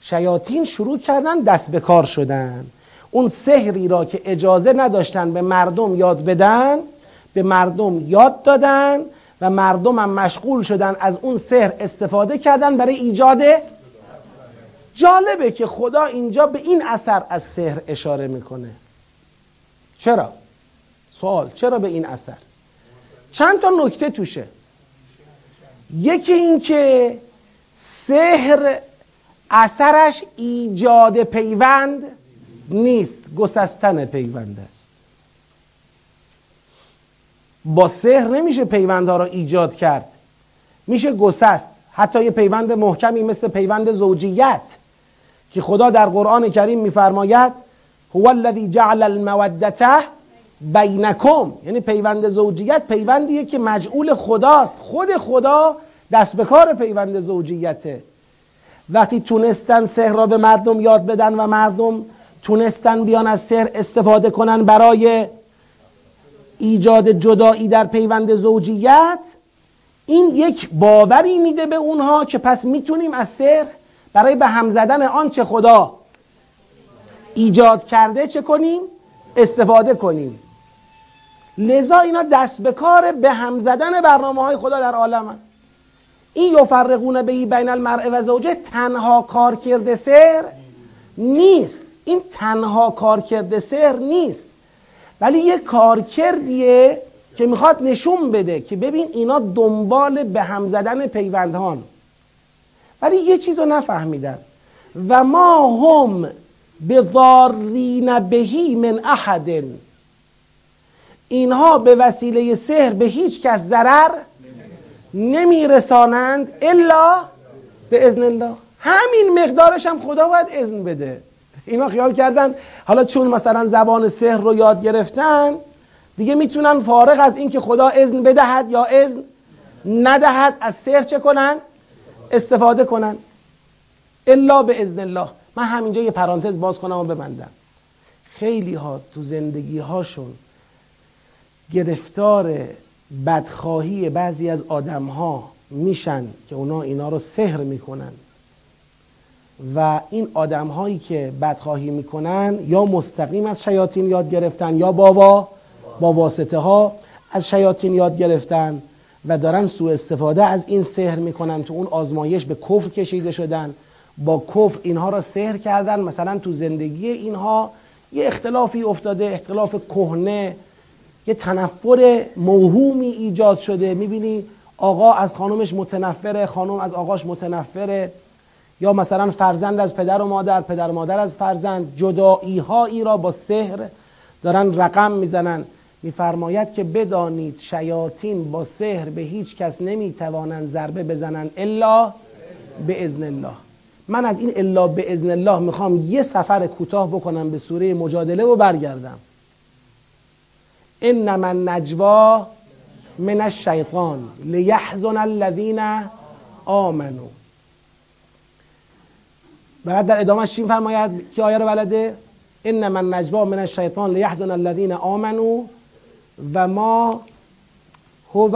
شیاطین شروع کردن دست به کار شدن. اون سحری را که اجازه نداشتن به مردم یاد بدن به مردم یاد دادن و مردم هم مشغول شدن از اون سحر استفاده کردن برای ایجاد. جالبه که خدا اینجا به این اثر از سحر اشاره می‌کنه. چرا؟ سوال. چرا به این اثر؟ چند تا نکته توشه. یکی این که سحر اثرش ایجاد پیوند نیست گسستن پیوند است. با سحر نمیشه پیوندها را ایجاد کرد. میشه گسست. حتی یه پیوند محکمی مثل پیوند زوجیت که خدا در قرآن کریم میفرماید هو الذی جعل المودته بینکم. یعنی پیوند زوجیت پیوندیه که مجعول خداست. خود خدا دست به کار پیوند زوجیته. وقتی تونستن سحر را به مردم یاد بدن و مردم تونستن بیان از سحر استفاده کنن برای ایجاد جدایی در پیوند زوجیت این یک باوری میده به اونها که پس می‌تونیم از سحر برای به هم زدن آنچه خدا ایجاد کرده چه کنیم؟ استفاده کنیم. لذا اینا دست به کار به هم زدن برنامه های خدا در عالم این یفرقون بهی بین المرء و زوجه تنها کارکرد سر نیست. این تنها کارکرد سر نیست. ولی یه کارکردیه که می‌خواد نشون بده که ببین اینا دنبال به هم زدن پیوندهان. ولی یه چیز رو نفهمیدن. و ما هم به ضارین بهی من احد. اینها به وسیله سحر به هیچ کس ضرر نمیرسانند الا به اذن الله. همین مقدارش هم خدا باید اذن بده. اینا خیال کردن حالا چون مثلا زبان سحر رو یاد گرفتن دیگه می‌تونن فارغ از اینکه خدا اذن بدهد یا اذن ندهد از سحر چه کنن؟ استفاده کنن. الا به اذن الله. من همینجا یه پرانتز باز کنم و ببندم. خیلی ها تو زندگی هاشون گرفتار بدخواهی بعضی از آدم ها میشن که اونا اینا رو سحر می‌کنن. و این آدم هایی که بدخواهی می‌کنن یا مستقیم از شیاطین یاد گرفتن یا بابا با واسطه ها از شیاطین یاد گرفتن و دارن سوء استفاده از این سحر می‌کنن تو اون آزمایش به کفر کشیده شدن. با کفر اینها را سحر کردن. مثلا تو زندگی اینها یه اختلافی افتاده اختلاف کهنه یه تنفر موهومی ایجاد شده. می‌بینی آقا از خانومش متنفره خانم از آقاش متنفره. یا مثلا فرزند از پدر و مادر پدر و مادر از فرزند. جدایی هایی را با سحر دارن رقم می‌زنن. میفرماید که بدانید شیاطین با سحر به هیچ کس نمی‌توانند ضربه بزنند الا به ازن الله. من از این الا به ازن الله می‌خوام یه سفر کوتاه بکنم به سوره مجادله و برگردم. انما النجوا من الشیطان لیحزن الذین آمنو بعد در ادامه چی فرماید که آیه رو بلده؟ انما النجوا من الشیطان لیحزن الذین آمنو و ما هو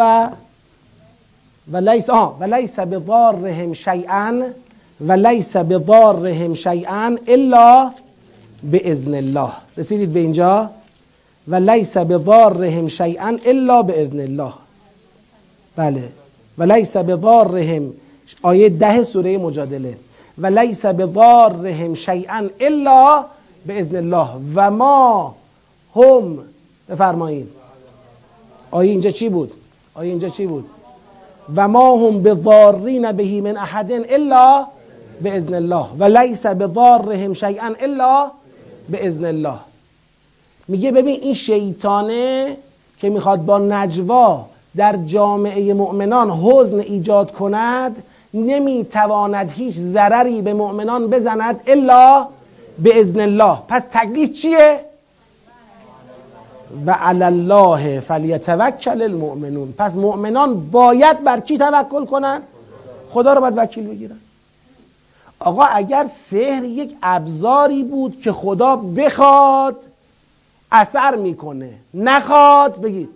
و لیس آه و لیس بضارهم شیئا و لیس بضارهم شیئا الا به اذن الله. رسیدید به اینجا؟ و لیس بضارهم شیئا الا به اذن الله. بله. و لیس بضارهم آیه ده سوره مجادله. و لیس بضارهم شیئا الا به اذن الله. و ما هم بفرمایید. آیه اینجا چی بود؟ آیه اینجا چی بود؟ و ما هم بضارین بهی من احد الا به اذن الله. و لیس بضارهم شیئا الا به اذن الله. میگه ببین این شیطانه که می‌خواد با نجوا در جامعه مؤمنان حزن ایجاد کند نمی‌تواند هیچ ضرری به مؤمنان بزند الا به اذن الله پس تکلیف چیه؟ و علی الله فلیتوکل المؤمنون پس مؤمنان باید بر کی توکل کنن؟ خدا رو باید وکیل بگیرن آقا اگر سحر یک ابزاری بود که خدا بخواد اثر می‌کنه. نخواد بگید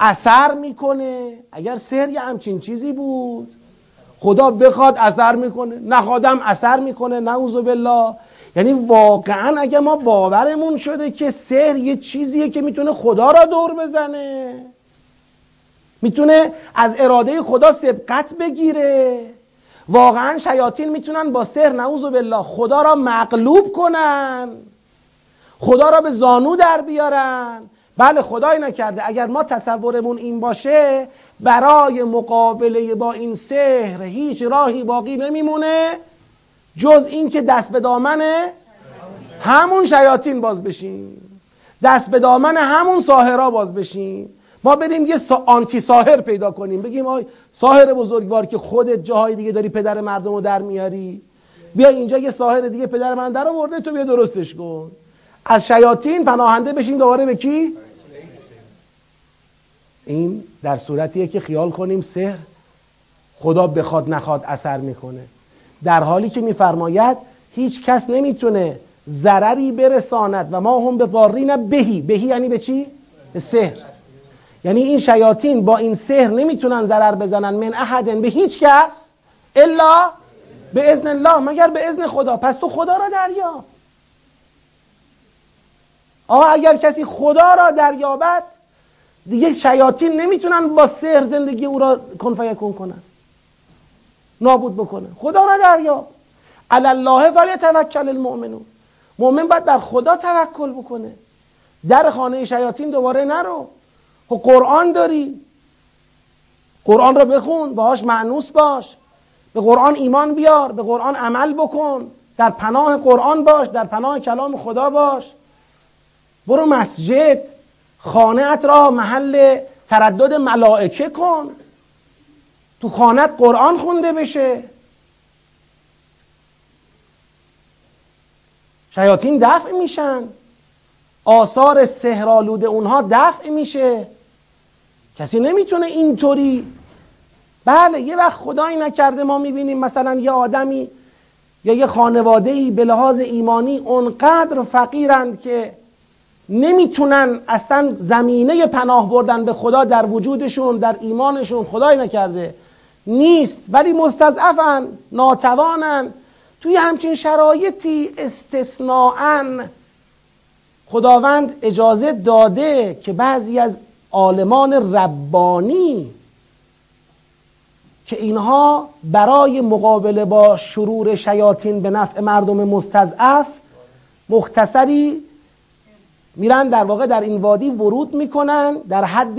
اثر می‌کنه. اگر سحر یه همچین چیزی بود. خدا بخواد اثر می‌کنه. نخوادم اثر می‌کنه. نعوذ بالله. یعنی واقعا اگه ما باورمون شده که سحر یه چیزیه که می‌تونه خدا را دور بزنه. می‌تونه از اراده خدا سبقت بگیره. واقعا شیاطین می‌تونن با سحر نعوذ بالله خدا را مغلوب کنن. خدا را به زانو در بیارن. بله خدای نکرده. اگر ما تصورمون این باشه برای مقابله با این سحر هیچ راهی باقی نمیمونه جز این که دست به دامن همون شیاطین باز بشیم. دست به دامن همون ساهرا باز بشیم. ما بریم یه سا آنتی ساهر پیدا کنیم. بگیم آی ساهر بزرگوار که خودت جاهای دیگه داری پدر مردم رو در میاری. بیا اینجا یه ساهر دیگه پدر من در آورده تو بیا درستش کن. از شیاطین پناهنده بشیم دوباره به کی؟ این در صورتیه که خیال کنیم سحر خدا بخواد نخواد اثر می‌کنه. در حالی که میفرماید هیچ کس نمی‌تونه ضرری برساند و ما هم به بارین بهی. بهی یعنی به چی؟ به سحر. یعنی این شیاطین با این سحر نمی‌تونن ضرر بزنن. من احدن به هیچ کس الا به اذن الله مگر به اذن خدا. پس تو خدا را دریاب آه اگر کسی خدا را دریابد دیگه شیاطین نمی‌تونن با سحر زندگی او را کنفیکون کنن. نابود بکنه خدا را دریاب. الله توکل المؤمنون. مؤمن باید بر خدا توکل بکنه. در خانه شیاطین دوباره نرو. خب قرآن داری. قرآن رو بخون. باهاش معنوس باش. به قرآن ایمان بیار. به قرآن عمل بکن. در پناه قرآن باش. در پناه کلام خدا باش. برو مسجد خانهت را محل تردد ملائکه کن. تو خانت قرآن خونده بشه. شیاطین دفع میشن. آثار سهرالود اونها دفع میشه. کسی نمی‌تونه اینطوری. بله یه وقت خدایی نکرده ما می‌بینیم مثلا یه آدمی یا یه خانواده ای به لحاظ ایمانی اونقدر فقیرند که نمی‌تونن اصلا زمینه پناه بردن به خدا در وجودشون در ایمانشون خدای نکرده نیست. ولی مستضعفن ناتوانن. توی همچین شرایطی استثناعا خداوند اجازه داده که بعضی از عالمان ربانی که اینها برای مقابله با شرور شیاطین به نفع مردم مستضعف مختصری میرن در واقع در این وادی ورود می‌کنن در حد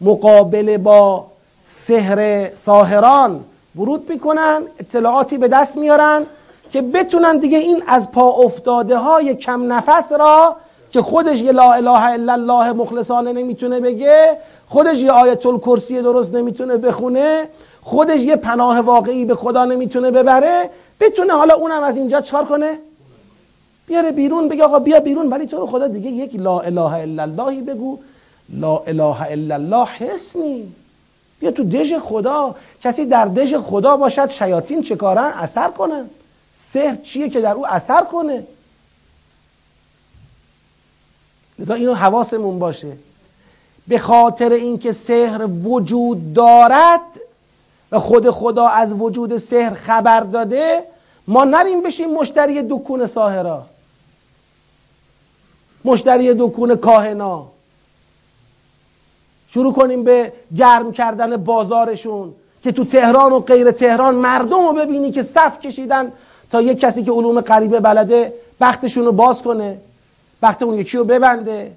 مقابله با سحر ساهران ورود می‌کنن اطلاعاتی به دست میارن که بتونن دیگه این از پا افتاده های کم نفس را که خودش یه لا اله الا الله مخلصانه نمی‌تونه بگه خودش یه آیت الکرسی درست نمی‌تونه بخونه خودش یه پناه واقعی به خدا نمی‌تونه ببره بتونه حالا اونم از اینجا چار کنه؟ بیاره بیرون بگه آقا بیا بیرون. ولی تو رو خدا دیگه یک لا اله الا اللهی بگو؟ لا اله الا الله حسنی بیا تو دژ خدا. کسی در دژ خدا باشد شیاطین چه کارن اثر کنن سحر چیه که در او اثر کنه؟ لذا اینو حواسمون باشه. به خاطر اینکه سحر وجود دارد و خود خدا از وجود سحر خبر داده ما نریم بشیم مشتری دکون ساهرا مشتری دکون کاهنا. شروع کنیم به گرم کردن بازارشون که تو تهران و غیر تهران مردم رو ببینی که صف کشیدن تا یک کسی که علوم غریبه بلده بختشون رو باز کنه بخت اون یکی رو ببنده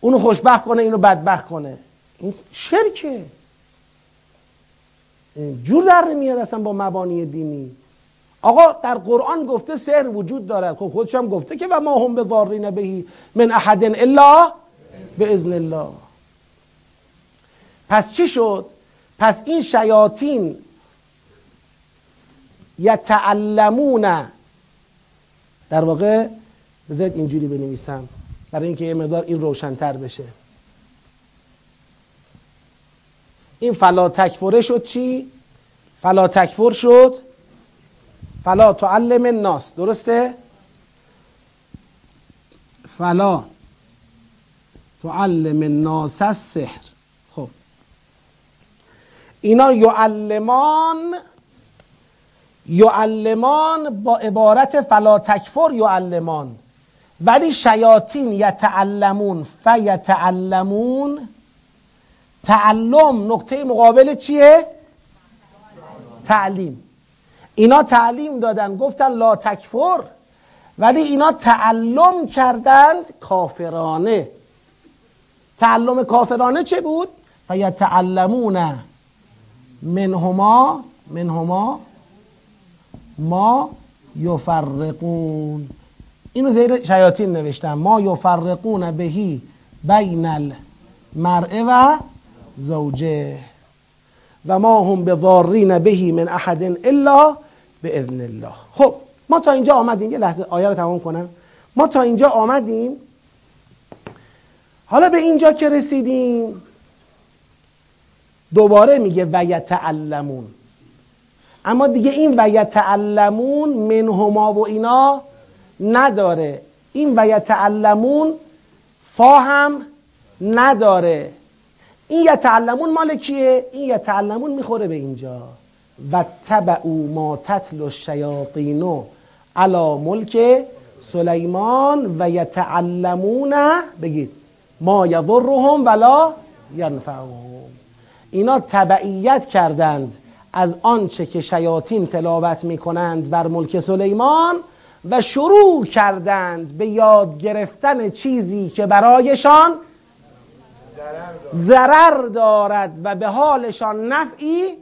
اونو خوشبخت کنه اینو بدبخت کنه. این شرکه. جور در نمیاد اصلا با مبانی دینی. آقا در قرآن گفته سحر وجود دارد. خب خودش هم گفته که و ما هم به ضارین بهی من احد الا به ازن الله. پس چی شد؟ پس این شیاطین یتعلمون در واقع بذارید اینجوری بنویسم برای اینکه یه مقدار این روشنتر بشه. این فلا تکفره شد چی؟ فلا تکفر شد فلا تعلم الناس. درسته؟ فلا تعلم الناس السحر. اینا یعلمان یعلمان با عبارت فلا تکفر یعلمان. ولی شیاطین یتعلمون فیتعلمون. تعلم نقطه مقابل چیه؟ تعلیم. اینا تعلیم دادن گفتن لا تکفر ولی اینا تعلم کردند کافرانه. تعلم کافرانه چه بود؟ فیتعلمون منهما منهما ما یفرقون. اینو زیر شیاطین نوشتم. ما یفرقون بهی بین المرء و زوجه. و ما هم به بهی من احد الا به اذن الله. خب ما تا اینجا آمدیم. یه لحظه آیه رو تمام کنم. ما تا اینجا آمدیم. حالا به اینجا که رسیدیم دوباره میگه و یتعلمون اما دیگه این و یتعلمون منهما و اینا نداره. این و یتعلمون فا هم نداره. این یتعلمون مال کیه؟ این یتعلمون می‌خوره به اینجا. و تبعو ما تتل الشیاطین علا ملک سلیمان و یتعلمون بگید ما یضرهم ولا ینفعهم. اینا تبعیت کردند از آنچه که شیاطین تلاوت می‌کنند بر ملک سلیمان و شروع کردند به یاد گرفتن چیزی که برایشان ضرر دارد و به حالشان نفعی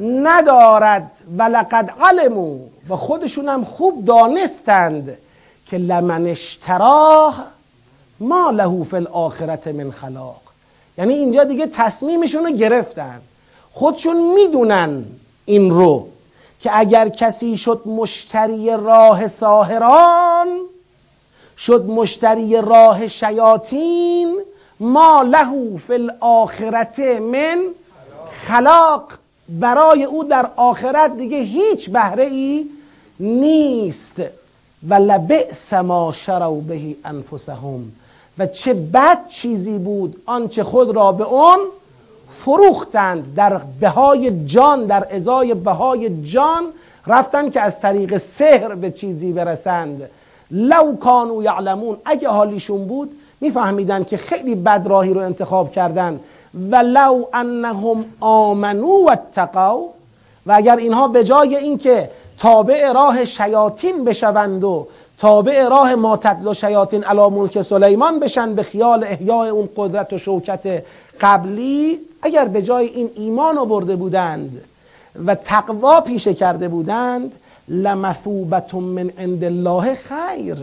ندارد. و لقد علمو و خودشون هم خوب دانستند که لمن اشتراه ما له فی الاخرت من خلاق. یعنی اینجا دیگه تصمیمشون رو گرفتن. خودشون می‌دونن این رو که اگر کسی شد مشتری راه ساهران شد مشتری راه شیاطین ما له فی الاخرت من خلاق. برای او در آخرت دیگه هیچ بهره ای نیست. و لبئس ما شروا به انفسهم. و چه بد چیزی بود آنچه خود را به اون فروختند. در بهای جان در ازای بهای جان رفتن که از طریق سحر به چیزی برسند. لو کانو یعلمون. اگه حالیشون بود میفهمیدن که خیلی بد راهی رو انتخاب کردن. و لو انهم آمنو و اتقوا. و اگر اینها به جای اینکه تابع راه شیاطین بشوند و تابع راه ما تدل شیاطین علا ملک سلیمان بشن به خیال احیاء اون قدرت و شوکت قبلی اگر به جای این ایمان برده بودند و تقوا پیشه کرده بودند لمثوبت من عند الله خیر.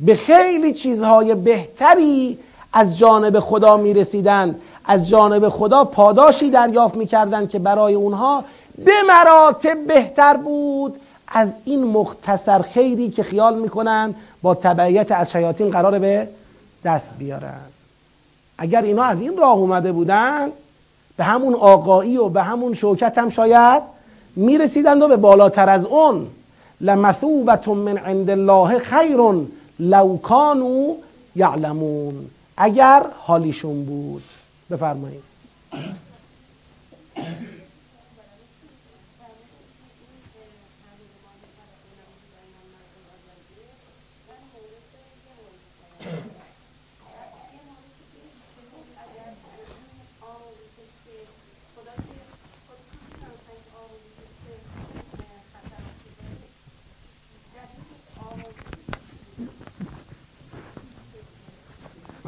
به خیلی چیزهای بهتری از جانب خدا می رسیدن از جانب خدا پاداشی دریافت می کردن که برای اونها به مراتب بهتر بود از این مختصر خیری که خیال می‌کنن با تبعیت از شیاطین قرار به دست بیارن. اگر اینا از این راه اومده بودن به همون آقایی و به همون شوکت هم شاید می‌رسیدند و به بالاتر از اون. لمثوبت من عند الله خیر لو کانوا یعلمون. اگر حالیشون بود. بفرمایید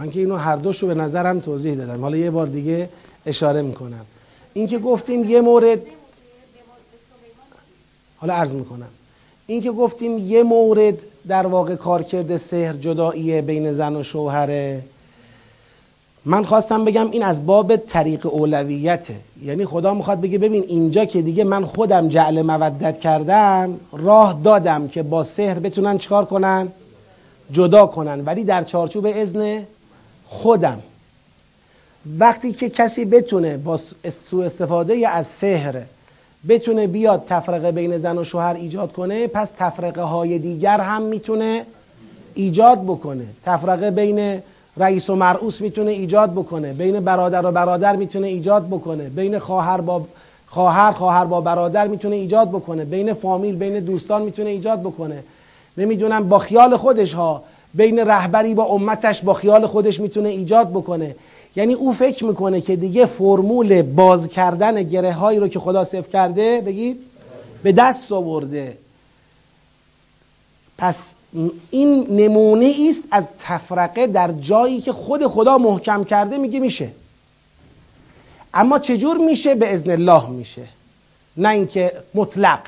من که اینو هر دوش رو به نظرم توضیح دادم. حالا یه بار دیگه اشاره می‌کنم. این که گفتیم یه مورد حالا عرض می‌کنم. این که گفتیم یه مورد در واقع کارکرد سحر جداییه بین زن و شوهره. من خواستم بگم این از باب طریق اولویته. یعنی خدا می‌خواد بگه ببین اینجا که دیگه من خودم جعل مودت کردم راه دادم که با سحر بتونن چکار کنن؟ جدا کنن. ولی در چارچوب اذن خودم. وقتی که کسی بتونه با سوء استفاده از سحر بتونه بیاد تفرقه بین زن و شوهر ایجاد کنه پس تفرقه های دیگر هم می‌تونه ایجاد بکنه. تفرقه بین رئیس و مرعوس می‌تونه ایجاد بکنه. بین برادر و برادر می‌تونه ایجاد بکنه. بین خواهر با خواهر خواهر با برادر می‌تونه ایجاد بکنه. بین فامیل بین دوستان می‌تونه ایجاد بکنه. نمی‌دونم با خیال خودش ها بین رهبری با امتش با خیال خودش می‌تونه ایجاد بکنه. یعنی او فکر می‌کنه که دیگه فرمول باز کردن گره هایی رو که خدا صفر کرده بگید به دست آورده. پس این نمونه است از تفرقه در جایی که خود خدا محکم کرده میگه میشه. اما چجور میشه؟ به ازن الله میشه. نه اینکه مطلق.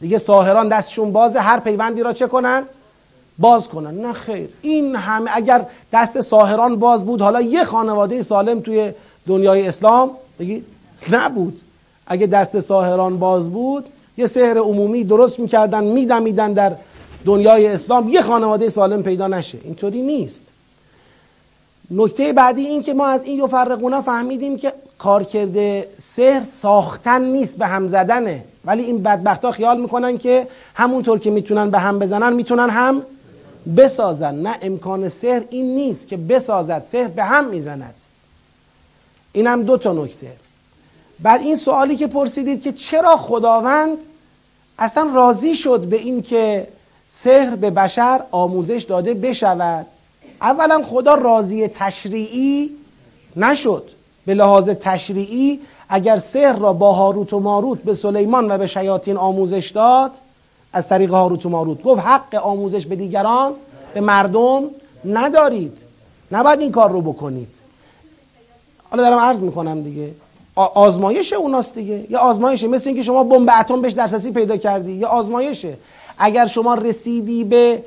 دیگه ساهران دستشون بازه هر پیوندی را چه کنن؟ باز کنن. نه خیر. این همه اگر دست ساهران باز بود حالا یه خانواده سالم توی دنیای اسلام بگید نبود. اگه دست ساهران باز بود یه سحر عمومی درست می‌کردن میدمیدن در دنیای اسلام یه خانواده سالم پیدا نشه. اینطوری نیست. نکته بعدی این که ما از این یفرقونا فهمیدیم که کارکرد سحر ساختن نیست به هم زدنه. ولی این بدبخت ها خیال می‌کنن که همونطور که می‌تونن به هم بزنن می‌تونن هم بسازن نه امکان سحر این نیست که بسازد سحر به هم می‌زند. این هم دو تا نکته. بعد این سوالی که پرسیدید که چرا خداوند اصلا راضی شد به این که سحر به بشر آموزش داده بشود؟ اولا خدا راضی تشریعی نشد. به لحاظ تشریعی اگر سحر را با هاروت و ماروت به سلیمان و به شیاطین آموزش داد از طریق هاروت و ماروت. گفت حق آموزش به دیگران به مردم ندارید. نباید این کار رو بکنید. حالا دارم عرض می‌کنم دیگه. آزمایش اوناست دیگه. یا آزمایشه مثل اینکه شما بمب اتم بهش دسترسی پیدا کردی. یا آزمایشه اگر شما رسیدی به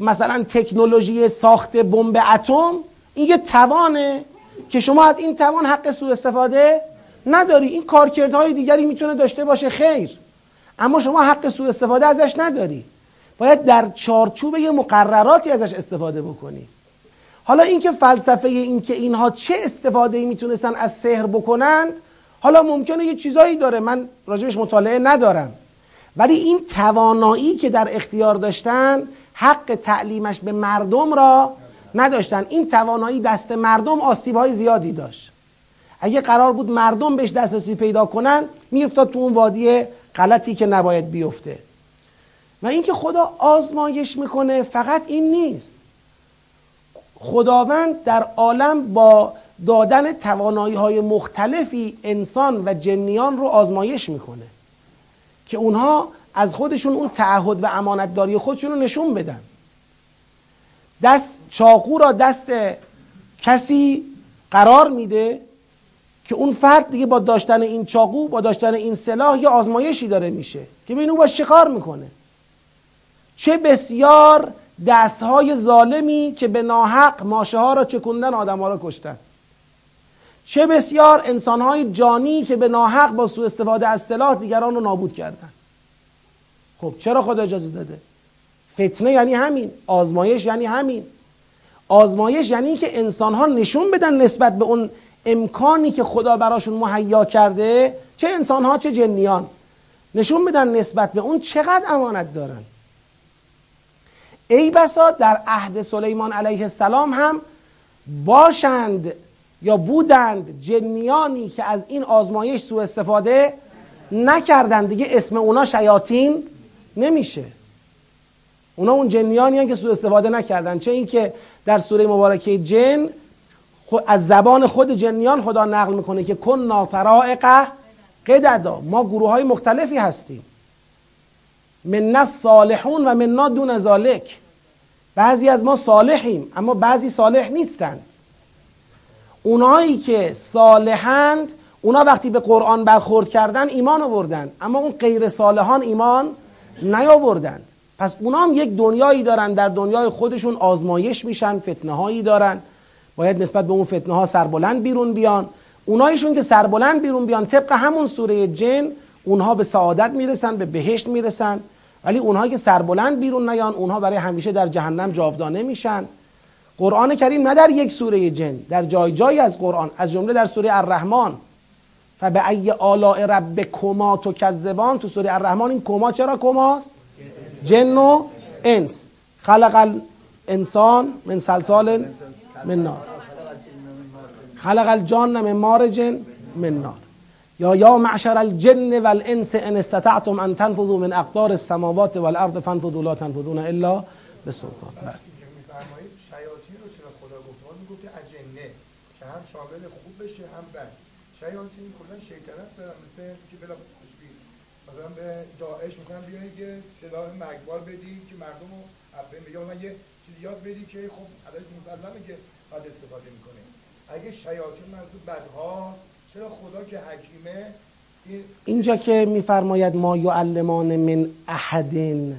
مثلا تکنولوژی ساخت بمب اتم این یه توانه که شما از این توان حق سوء استفاده نداری. این کارکردهای دیگری می‌تونه داشته باشه. خیر. اما شما حق سوء استفاده ازش نداری. باید در چارچوب یه مقرراتی ازش استفاده بکنی. حالا اینکه فلسفه اینکه اینها چه استفاده ای می‌تونستن از سحر بکنند حالا ممکنه یه چیزایی داره. من راجبش مطالعه ندارم. ولی این توانایی که در اختیار داشتن حق تعلیمش به مردم را نداشتن. این توانایی دست مردم آسیب های زیادی داشت. اگه قرار بود مردم بهش دسترسی پیدا کنن میافتاد تو اون وادی غلطی که نباید بیفته. و اینکه خدا آزمایش می‌کنه فقط این نیست. خداوند در عالم با دادن توانایی های مختلفی انسان و جنیان رو آزمایش می‌کنه که اونها از خودشون اون تعهد و امانتداری خودشون رو نشون بدن. دست چاقو را دست کسی قرار میده که اون فرد دیگه با داشتن این چاقو با داشتن این سلاح یه آزمایشی داره میشه که ببین او با شکار می‌کنه. چه بسیار دستهای ظالمی که به ناحق ماشه ها را چکوندن آدم ها را کشتن. چه بسیار انسانهای جانی که به ناحق با سوء استفاده از سلاح دیگران رو نابود کردن. خب چرا خدا اجازه داده؟ فتنه یعنی همین آزمایش یعنی همین. آزمایش یعنی اینکه انسان ها نشون بدن نسبت به اون امکانی که خدا براشون مهیا کرده چه انسان ها چه جنیان. نشون بدن نسبت به اون چقدر امانت دارن. ای بسا در عهد سلیمان علیه السلام هم باشند یا بودند جنیانی که از این آزمایش سوء استفاده نکردند دیگه اسم اونا شیاطین نمیشه. اونا اون جنیانی که سوء استفاده نکردن. چه اینکه در سوره مبارکه جن از زبان خود جنیان خدا نقل می‌کنه که کن نافرائق قددا. ما گروه های مختلفی هستیم. من صالحون و مننا دون ذالک بعضی از ما صالحیم اما بعضی صالح نیستند. اونایی که صالحند اونا وقتی به قرآن برخورد کردن ایمان آوردن اما اون غیر صالحان ایمان نیاوردند. پس اونا هم یک دنیایی دارن در دنیای خودشون آزمایش میشن فتنه هایی دارن. باید نسبت به اون فتنه ها سربلند بیرون بیان. اونایشون که سربلند بیرون بیان طبق همون سوره جن اونها به سعادت می‌رسن به بهشت می‌رسن. ولی اونهایی که سربلند بیرون نیان اونها برای همیشه در جهنم جاودانه میشن. قرآن کریم نه در یک سوره جن در جای جایی از قرآن از جمله در سوره الرحمن. فبه ای آلاء رب کما تو کذبان تو سوره الرحمن این کما چرا کماست؟ جن و انس. خلق الانسان من سلسال من نار خلق الجان من مارج من نار یا یا معشر الجن والانس ان استطعتم ان تنفذوا من اقدار السماوات والارض فانفذوا لا تنفذون الا به سلطان بله شامل خوب بشه هم بد شیاطین کلا شیطنت مثل بلا مثلا به داعش می‌خوان بیان که سلاح مرگبار بدی که مردم رو بگه من یه چیزی یاد بدی که خب ازش مسلمه که بعد استفاده می‌کنه اگه شیاطین منظور بدها چرا خدا که حکیمه اینجا که میفرماید ما یعلمان من احدین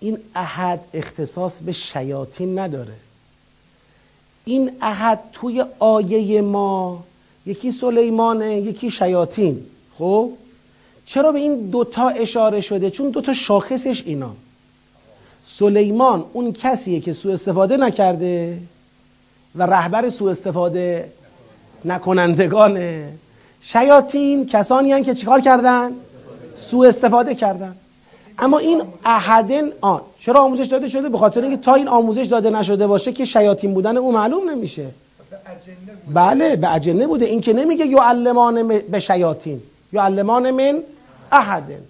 این احد اختصاص به شیاطین نداره. این احد توی آیه ما یکی سلیمانه یکی شیاطین. خب؟ چرا به این دوتا اشاره شده؟ چون دوتا شاخصش اینا. سلیمان اون کسیه که سوء استفاده نکرده و رهبر سوء استفاده نکنندگانه. شیاطین کسانی هن که چیکار کردن؟ سوء استفاده کردن. اما این احدن آن چرا آموزش داده شده؟ به خاطر اینکه تا این آموزش داده نشده باشه که شیاطین بودن او معلوم نمیشه. بله به اجنه بوده. این که نمیگه یعلمان به شیاطین. یعلمان من احدن.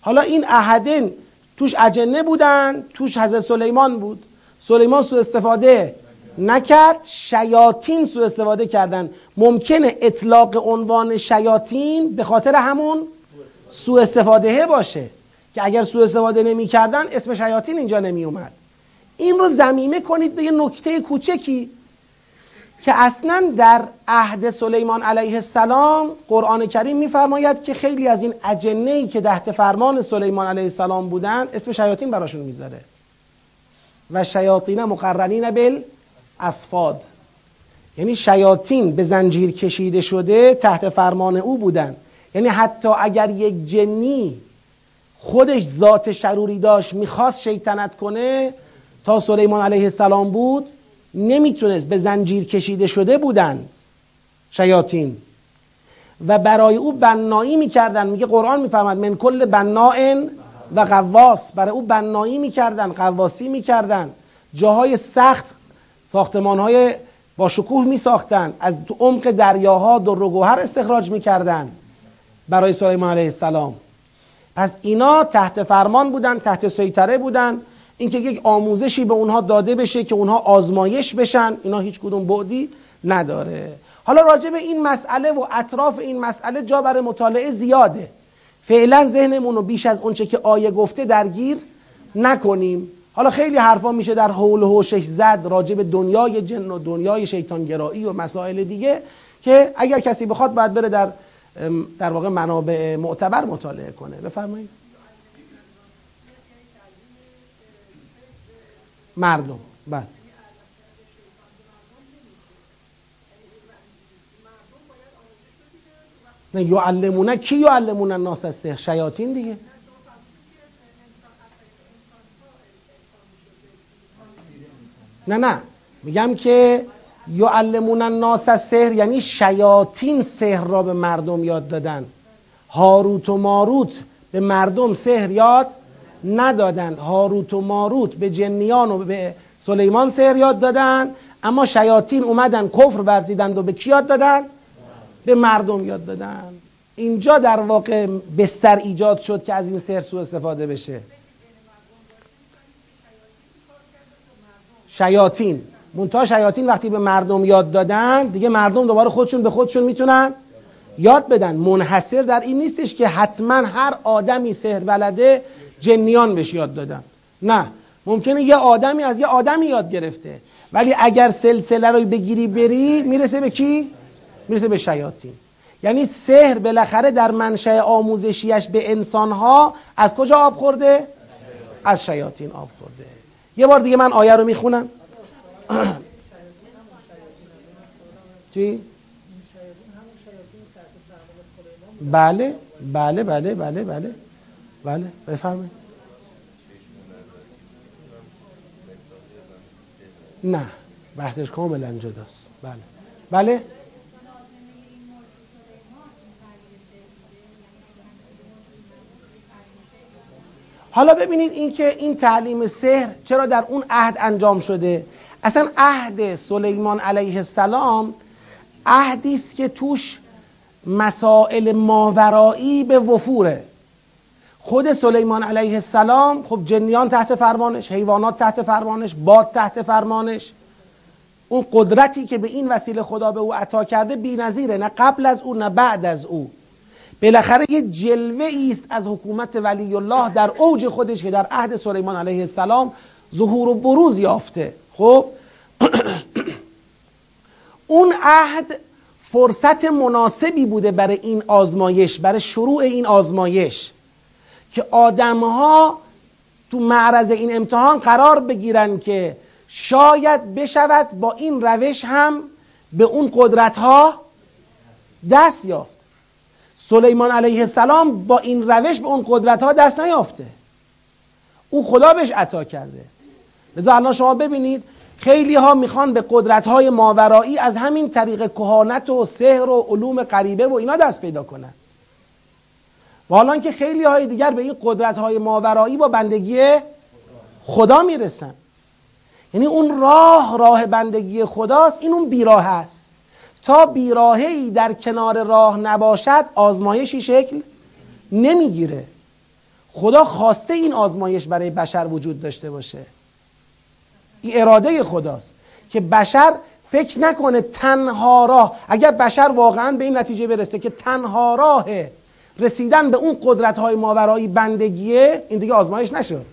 حالا این احدن توش اجنه بودن توش حضرت سلیمان بود. سلیمان سو استفاده نکرد شیاطین سو استفاده کردن. ممکنه اطلاق عنوان شیاطین به خاطر همون سو استفاده باشه که اگر سوء استفاده نمی کردن اسم شیاطین اینجا نمی اومد. این رو زمیمه کنید به یه نکته کوچکی. که اصلا در عهد سلیمان علیه السلام قرآن کریم میفرماید که خیلی از این اجنه ای که تحت فرمان سلیمان علیه السلام بودن اسم شیاطین براشون می‌ذاره. و شیاطین مقرنین بل اسفاد. یعنی شیاطین به زنجیر کشیده شده تحت فرمان او بودن. یعنی حتی اگر یک جنی خودش ذات شروری داشت می‌خواست شیطنت کنه تا سلیمان علیه السلام بود نمی‌تونست به زنجیر کشیده شده بودند شیاطین. و برای او بنایی می‌کردن. میگه قرآن می‌فهمد من کل بناء و قواس برای او بنایی می‌کردن قواسی می‌کردن. جاهای سخت ساختمان های با شکوه میساختن. از عمق دریاها در و گوهر استخراج می‌کردن برای سلیمان علیه السلام. پس اینا تحت فرمان بودن تحت سیطره بودن. اینکه یک آموزشی به اونها داده بشه که اونها آزمایش بشن اینا هیچ کدوم بعدی نداره. حالا راجع به این مسئله و اطراف این مسئله جا برای مطالعه زیاده. فعلا ذهنمون رو بیش از اونچه که آیه گفته درگیر نکنیم. حالا خیلی حرفا میشه در حول و زد راجع به دنیای جن و دنیای شیطانگرایی و مسائل دیگه که اگر کسی بخواد باید بره در در واقع منابع معتبر مطالعه کنه. بفرمایید. مردم. بله. نه یعلمونه. کی یعلمون الناس از شیاطین دیگه. نه نه. میگم که یعلمون الناس سحر یعنی شیاطین سحر را به مردم یاد دادن. هاروت و ماروت به مردم سحر یاد ندادن. هاروت و ماروت به جنیان و به سلیمان سحر یاد دادن اما شیاطین اومدن کفر ورزیدند و به کی یاد دادن؟ به مردم یاد دادن. اینجا در واقع بستر ایجاد شد که از این سحر سو استفاده بشه. شیاطین. منتها شیاطین وقتی به مردم یاد دادن دیگه مردم دوباره خودشون به خودشون می‌تونن یاد بدن. منحصر در این نیستش که حتما هر آدمی سحر بلده جنیان بهش یاد دادن نه ممکنه یه آدمی از یه آدمی یاد گرفته ولی اگر سلسله رو بگیری بری می‌رسه به کی؟ می‌رسه به شیاطین یعنی سحر بالاخره در منشأ آموزشیش به انسانها از کجا آب خورده؟ از شیاطین آب خورده یه بار دیگه من آیه رو می‌خونم [CLEARS THROAT] چی؟ بله بله بله بله بله بله بفرمایید. نه بحثش کاملا جداست. بله. بله؟ حالا ببینید اینکه این تعلیم سحر چرا در اون عهد انجام شده؟ اصلا عهد سلیمان علیه السلام عهدی است که توش مسائل ماورایی به وفوره. خود سلیمان علیه السلام خب جنیان تحت فرمانش حیوانات تحت فرمانش باد تحت فرمانش. اون قدرتی که به این وسیله خدا به او عطا کرده بی‌نظیره نه قبل از او نه بعد از او. بالاخره یه جلوه است از حکومت ولی الله در اوج خودش که در عهد سلیمان علیه السلام ظهور و بروز یافته. خب؟ [CLEARS THROAT] اون عهد فرصت مناسبی بوده برای این آزمایش برای شروع این آزمایش. که آدمها تو معرض این امتحان قرار بگیرن که شاید بشود با این روش هم به اون قدرت ها دست یافت. سلیمان علیه السلام با این روش به اون قدرت ها دست نیافته. او خدا بهش عطا کرده. لذا الان شما ببینید خیلی ها می‌خوان به قدرت های ماورایی از همین طریق کهانت و سحر و علوم غریبه و اینا دست پیدا کنن. و حالا که خیلی های دیگر به این قدرت های ماورایی با بندگی خدا می‌رسن. یعنی اون راه راه بندگی خداست این اون بیراه است. تا بیراهی در کنار راه نباشد آزمایشی شکل نمی‌گیره. خدا خواسته این آزمایش برای بشر وجود داشته باشه. این اراده خداست که بشر فکر نکنه تنها راه. اگر بشر واقعا به این نتیجه برسه که تنها راه رسیدن به اون قدرت های ماورایی بندگیه این دیگه آزمایش نشد.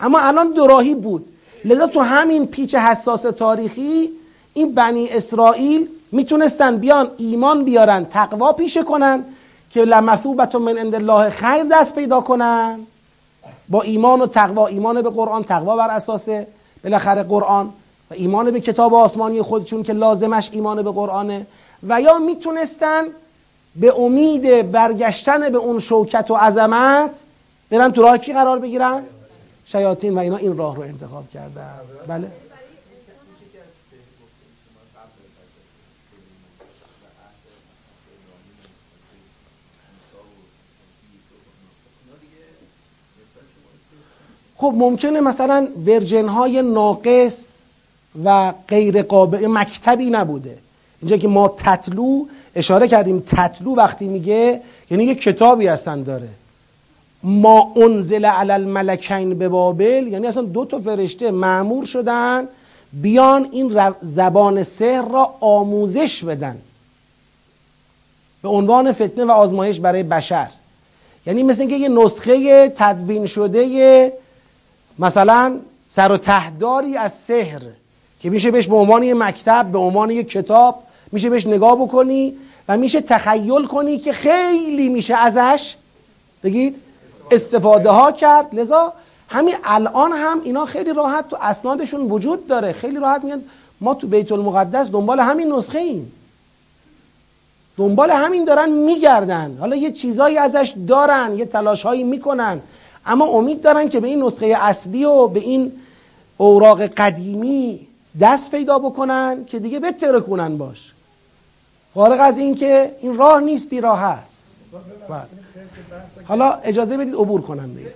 اما الان دوراهی بود. لذا تو همین پیچ حساس تاریخی این بنی اسرائیل می‌تونستن بیان ایمان بیارن تقوا پیشه کنن که لمثوبت من عند الله خیر دست پیدا کنن. با ایمان و تقوا ایمان به قرآن تقوا بر اساس بالاخره قرآن و ایمان به کتاب آسمانی خودشون که لازمش ایمان به قرآنه. و یا می‌تونستن به امید برگشتن به اون شوکت و عظمت برن تو راه کی قرار بگیرن؟ شیاطین و اینا این راه رو انتخاب کردن. بله. خب ممکنه مثلا ورژن های ناقص و غیر قابل مکتبی نبوده. اینجا که ما تطلو اشاره کردیم. تطلو وقتی میگه یعنی یه کتابی هستن داره. ما انزل علی الملکین به بابل یعنی اصلا دو تا فرشته معمور شدن بیان این زبان سحر را آموزش بدن. به عنوان فتنه و آزمایش برای بشر. یعنی مثل اینکه یه نسخه تدوین شده مثلا سر و تهداری از سحر که میشه بهش به عنوان یه مکتب به عنوان یه کتاب میشه بهش نگاه بکنی و میشه تخیل کنی که خیلی میشه ازش بگید استفاده ها کرد. لذا همین الان هم اینا خیلی راحت تو اسنادشون وجود داره. خیلی راحت میگن ما تو بیت المقدس دنبال همین نسخه ایم. دنبال همین دارن میگردن. حالا یه چیزایی ازش دارن یه تلاش هایی می‌کنن. اما امید دارن که به این نسخه اصلی و به این اوراق قدیمی دست پیدا بکنن که دیگه بتره کنن باش. فارغ از این که این راه نیست بی راه هست بله. حالا اجازه بدید عبور کنم دیگه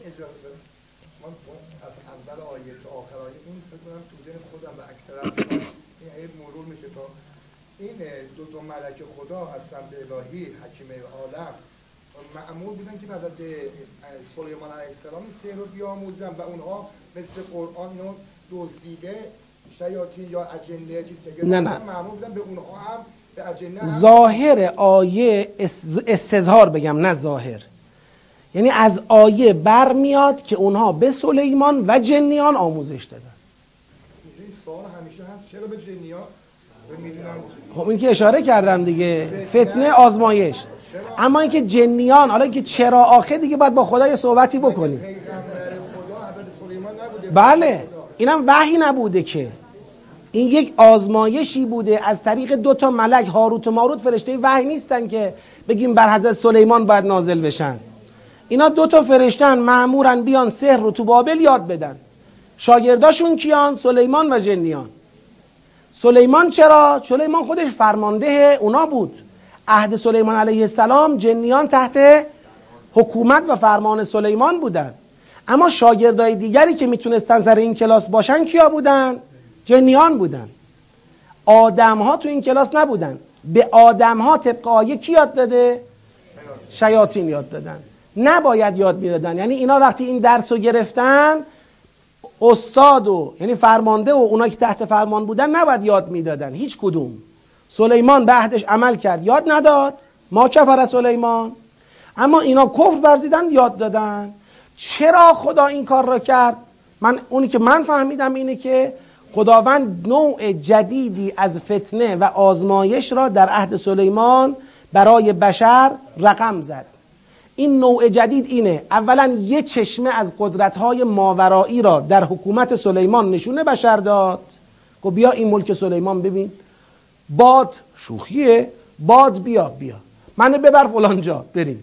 این دو دو ملک خدا از سمت الهی حکیم عالم معمول بودن که بعد سلیمان علیه السلام سه رو بیاموزن و اونها مثل قرآن رو دزدیده شیاطین یا اجنه چیز نه نه معمول بودن به اونها هم ظاهر آیه استظهار بگم نه ظاهر. یعنی از آیه برمیاد که اونها به سلیمان و جنیان آموزش دادن. خب این که اشاره کردم دیگه فتنه آزمایش. اما اینکه جنیان حالا که چرا آخه دیگه باید با خدا یه صحبتی بکنیم بله اینم وحی نبوده که. این یک آزمایشی بوده از طریق دو تا ملک هاروت و ماروت فرشته وحی نیستن که بگیم بر حضرت سلیمان باید نازل بشن. اینا دو تا فرشتن معمورن بیان سحر رو تو بابل یاد بدن. شاگرداشون کیان؟ سلیمان و جنیان. سلیمان چرا؟ سلیمان خودش فرمانده اونا بود. عهد سلیمان علیه السلام جنیان تحت حکومت و فرمان سلیمان بودن. اما شاگردای دیگری که می‌تونستن سر این کلاس باشن کیا بودن؟ جنیان بودن. آدم ها تو این کلاس نبودن. به آدم ها طبق آیه کی یاد داده؟ شیاطین یاد دادن. نباید یاد می‌دادن. یعنی اینا وقتی این درس رو گرفتن استاد و یعنی فرمانده و اونایی که تحت فرمان بودن نباید یاد می‌دادن. هیچ کدوم. سلیمان به عهدش عمل کرد. یاد نداد. ما کفر سلیمان. اما اینا کفر ورزیدن یاد دادن. چرا خدا این کار را کرد؟ من اونی که من فهمیدم اینه که خداوند نوع جدیدی از فتنه و آزمایش را در عهد سلیمان برای بشر رقم زد. این نوع جدید اینه اولا یه چشمه از قدرت‌های ماورایی را در حکومت سلیمان نشونه بشر داد. خب بیا این ملک سلیمان ببین. باد شوخیه باد بیا بیا. منو ببر فلان جا بریم.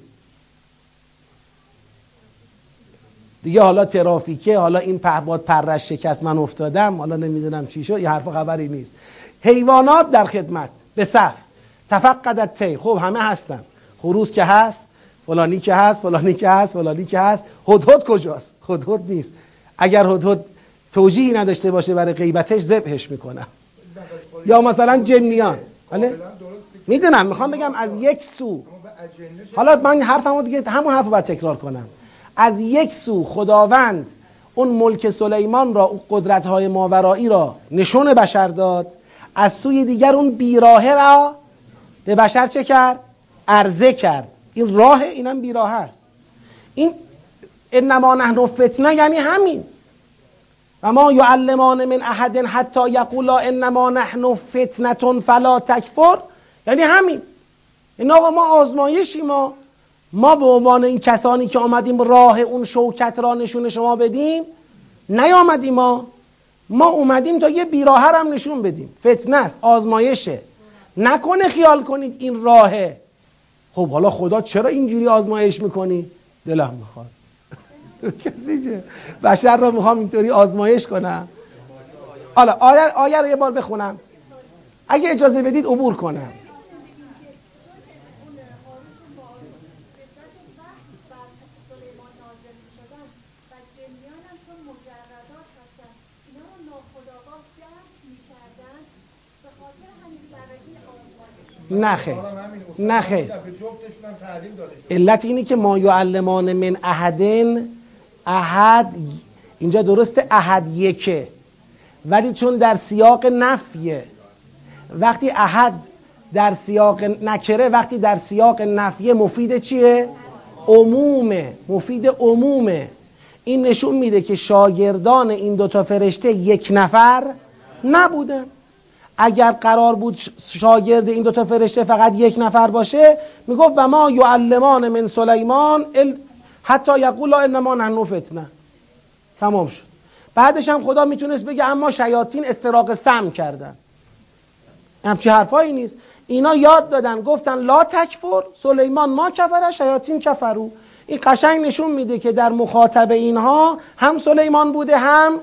دیگه حالا ترافیکه حالا این پهباد پرش شکست من افتادم حالا نمی‌دونم چی شد یه حرف خبری نیست. حیوانات در خدمت به صف. تفقدت تی خب همه هستن. خروس که هست فلانی که هست فلانی که هست فلانی که هست. هدهد کجاست؟ هدهد نیست. اگر هدهد توجیهی نداشته باشه برای غیبتش ذبحش می‌کنم یا مثلا جنیان بله؟ می‌دونم می‌خوام بگم از یک سو. حالا من حرفمو دیگه همون حرفو باید تکرار کنم. از یک سو خداوند اون ملک سلیمان را اون قدرت های ماورایی را نشون بشر داد. از سوی دیگر اون بیراهه را به بشر چه کرد؟ عرضه کرد. این راه اینم بیراه است. این انما نحن فتنه یعنی همین. و ما یعلمان من احد حتی یقولا انما نحن فتنه فلا تکفر یعنی همین. این آقا ما آزمایشی ما ما به عنوان این کسانی که آمدیم راه اون شوکت را نشون شما بدیم نیامدیم ما ما اومدیم تا یه بیراه هم نشون بدیم. فتنه است آزمایشه. نکنه خیال کنید این راهه. خب حالا خدا چرا اینجوری آزمایش می‌کنی؟ دلم می‌خواد. [LAUGHS] کسی چه؟ بشر رو می‌خوام اینطوری آزمایش کنم. حالا آیه رو یه بار بخونم. اگه اجازه بدید عبور کنم. نخه نخه علت اینه که ما یعلمان من احدن احد اینجا درسته احد یکه. ولی چون در سیاق نفیه وقتی احد در سیاق نکره وقتی در سیاق نفیه مفید چیه؟ عمومه مفید عمومه. این نشون میده که شاگردان این دوتا فرشته یک نفر نبودن. اگر قرار بود شاگرد این دوتا فرشته فقط یک نفر باشه می‌گفت و ما یعلمان من سلیمان حتی یقول انما نحن فتنه. تمام شد. بعدش هم خدا می‌تونست بگه اما شیاطین استراق سم کردن. همچی حرفایی نیست. اینا یاد دادن گفتن لا تکفر سلیمان ما کفره شیاطین کفرو این قشنگ نشون میده که در مخاطب اینها هم سلیمان بوده هم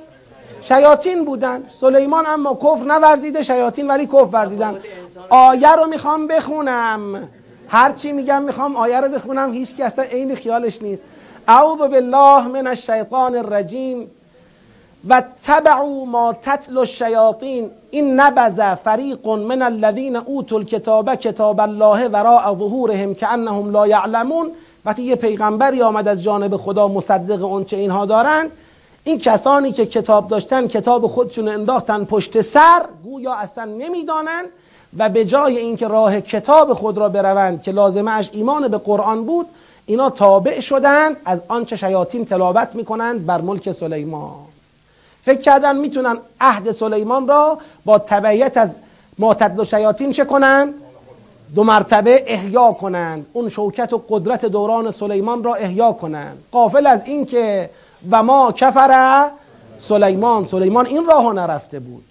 شیاطین بودن. سلیمان اما کفر نورزیده شیاطین ولی کفر ورزیدن. آیه رو می‌خوام بخونم. هرچی میگم می‌خوام آیه رو بخونم. هیچ اصلا عین خیالش نیست. اعوذ بالله من الشیطان الرجیم. و تبعوا ما تتل الشیاطین. این نبذ فریق من الذین اوتوا الكتاب کتاب الله وراء ظهورهم كانهم لا یعلمون. وقتی یه پیغمبری آمد از جانب خدا مصدق اون چه اینها دارند این کسانی که کتاب داشتن کتاب خودشون انداختن پشت سر گویا اصلا نمی‌دانند و به جای اینکه راه کتاب خود را بروند که لازمه اش ایمان به قرآن بود اینا تابع شدن از آنچه شیاطین تلاوت می‌کنند بر ملک سلیمان. فکر کردن می‌تونن عهد سلیمان را با تبعیت از معتد و شیاطین چه کنند؟ دو مرتبه احیا کنند. اون شوکت و قدرت دوران سلیمان را احیا کنند. قافل از اینکه و ما کفر سلیمان. سلیمان این راه نرفته بود.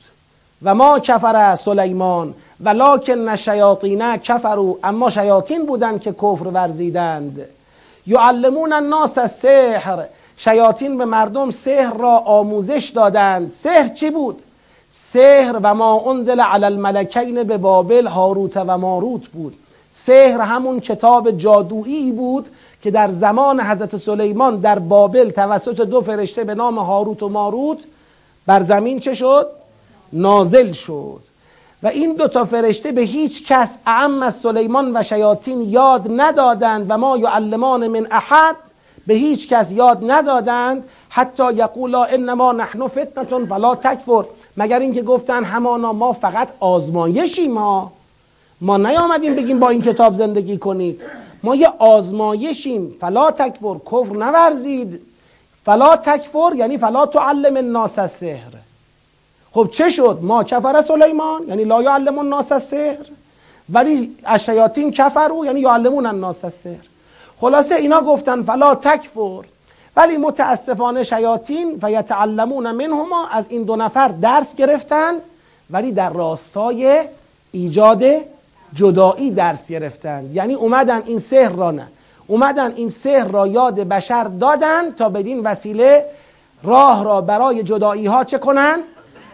و ما کفر سلیمان. ولکن شیاطین کفرو اما شیاطین بودند که کفر ورزیدند. یعلمون الناس سحر شیاطین به مردم سحر را آموزش دادند. سحر چی بود؟ سحر و ما انزل علی الملکین به بابل هاروت و ماروت بود. سحر همون کتاب جادویی بود که در زمان حضرت سلیمان در بابل توسط دو فرشته به نام هاروت و ماروت بر زمین چه شد؟ نازل شد. و این دو تا فرشته به هیچ کس اعم از سلیمان و شیاطین یاد ندادند و ما یعلمان من احد به هیچ کس یاد ندادند. حتی یقولا انما نحن فتنتون فلا تکفر. مگر اینکه گفتن همانا ما فقط آزمایشی ما. ما نیامدیم بگیم با این کتاب زندگی کنید. ما یه آزمایشیم. فلا تکفر کفر نورزید. فلا تکفر یعنی فلا تعلم الناس السحر. خب چه شد؟ ما کفر سلیمان یعنی لا یعلم الناس السحر. ولی الشیاطین کفرو یعنی یعلمون الناس السحر. خلاصه اینا گفتن فلا تکفر. ولی متاسفانه شیاطین و یتعلمون منهما از این دو نفر درس گرفتن ولی در راستای ایجاد جدایی درس گرفتن. یعنی اومدن این سحر را نه. اومدن این سحر را یاد بشر دادن تا بدین وسیله راه را برای جدایی ها چه کنند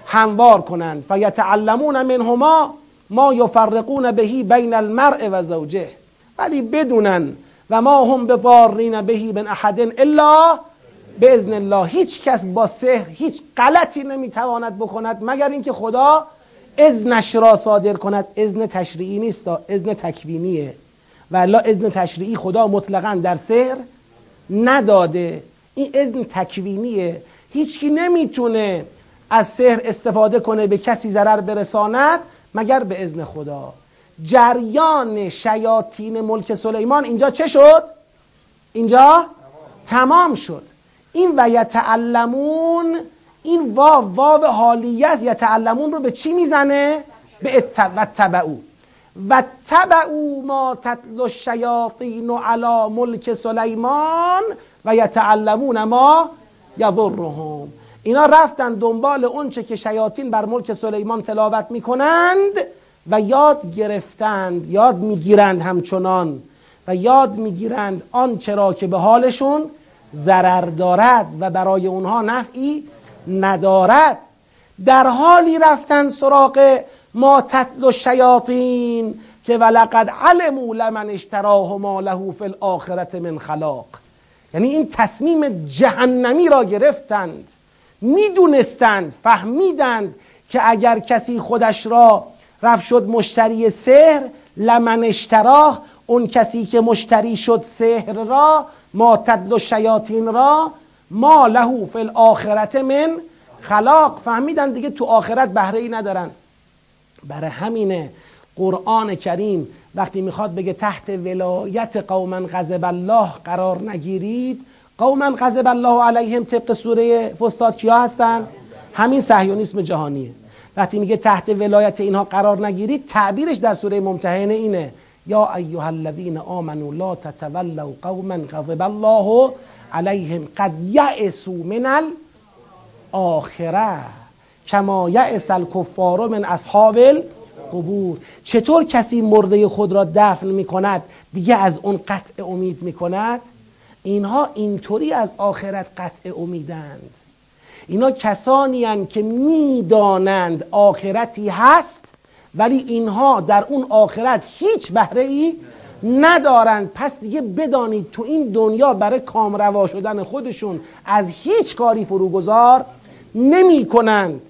هموار کنند و یتعلمون منهما ما یفرقون بهی بین المرء و زوجه. ولی بدونن و ما هم به بارین بهی بن احد الا به الله. هیچ کس با سحر هیچ غلطی نمی‌تواند بکند مگر اینکه خدا اذنش را صادر کند. اذن تشریعی نیست اذن تکوینیه. و الله اذن تشریعی خدا مطلقا در سحر نداده. این اذن تکوینیه. هیچکی نمی‌تونه از سحر استفاده کنه به کسی ضرر برساند مگر به اذن خدا. جریان شیاطین ملک سلیمان اینجا چه شد؟ اینجا تمام شد. این و یتعلمون این واو واو حالیه است یتعلمون رو به چی می‌زنه؟ به و تبعو و تبعو ما تتل الشیاطین علی ملک سلیمان و یتعلمون ما یضرهم اینا رفتن دنبال اونچه که شیاطین بر ملک سلیمان تلاوت می‌کنند و یاد گرفتند یاد می‌گیرند همچنان و یاد می‌گیرند آنچه را که به حالشون ضرر دارد و برای اونها نفعی ندارد. در حالی رفتن سراغ ما تتل الشیاطین که ولقد علموا لمن اشتراه ما له فی الاخره من خلاق. یعنی این تصمیم جهنمی را گرفتند. می‌دونستند فهمیدند که اگر کسی خودش را رفت شد مشتری سحر لمن اشتراه اون کسی که مشتری شد سحر را ما تدل شیاطین را ما له فی الاخرت من خلاق. فهمیدن دیگه تو آخرت بهره ای ندارن. برای همینه قرآن کریم وقتی می‌خواد بگه تحت ولایت قوما غضب الله قرار نگیرید قوما غضب الله علیهم طبق سوره فستاد کیا هستن؟ همین صهیونیسم جهانیه. وقتی میگه تحت ولایت اینها قرار نگیرید تعبیرش در سوره ممتحنه اینه. یا ایها الذین آمنوا لا تتولوا قوما غضب الله علیهم قد یأسوا من الاخره کما یأس الکفار من اصحاب القبور. چطور کسی مرده خود را دفن می‌کند دیگه از اون قطع امید می‌کند؟ اینها اینطوری از آخرت قطع امیدند. اینا کسانی هن که می‌دانند آخرتی هست ولی اینها در اون آخرت هیچ بهره ای ندارند پس دیگه بدانید تو این دنیا برای کامروا شدن خودشون از هیچ کاری فروگذار نمی کنند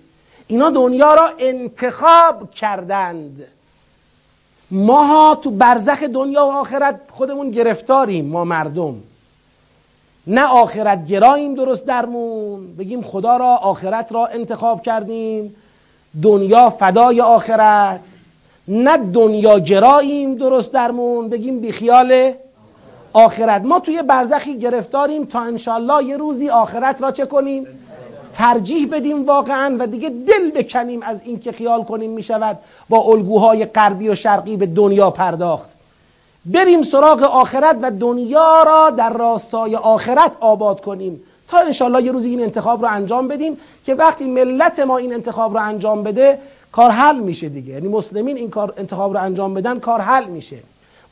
اینا دنیا را انتخاب کردند. ماها تو برزخ دنیا و آخرت خودمون گرفتاریم ما مردم. نه آخرت گراییم درست درمون. بگیم خدا را آخرت را انتخاب کردیم. دنیا فدای آخرت. نه دنیا گراییم درست درمون بگیم بیخیال آخرت. ما توی برزخی گرفتاریم تا انشالله یه روزی آخرت را چه کنیم؟ ترجیح بدیم واقعا و دیگه دل بکنیم از اینکه خیال کنیم می‌شود با الگوهای غربی و شرقی به دنیا پرداخت. بریم سراغ آخرت و دنیا را در راستای آخرت آباد کنیم تا انشالله یه روزی این انتخاب رو انجام بدیم که وقتی ملت ما این انتخاب رو انجام بده کار حل میشه دیگه. یعنی مسلمین این کار انتخاب رو انجام بدن کار حل میشه.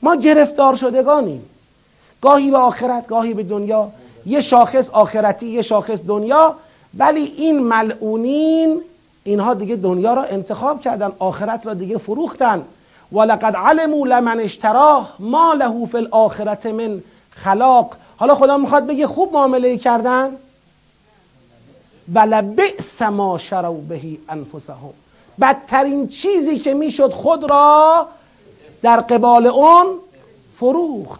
ما گرفتار شدگانیم. گاهی به آخرت گاهی به دنیا. یه شاخص آخرتی یه شاخص دنیا. ولی این ملعونین اینها دیگه دنیا را انتخاب کردن آخرت را دیگه فروختن. ولقد علموا لمن اشتراه ما له فی الاخرت من خلاق. حالا خدا می‌خواد بگه خوب معامله کردن؟ ولبئس ما شروا بهی انفسهم. بدترین چیزی که می‌شد خود را در قبال اون فروخت.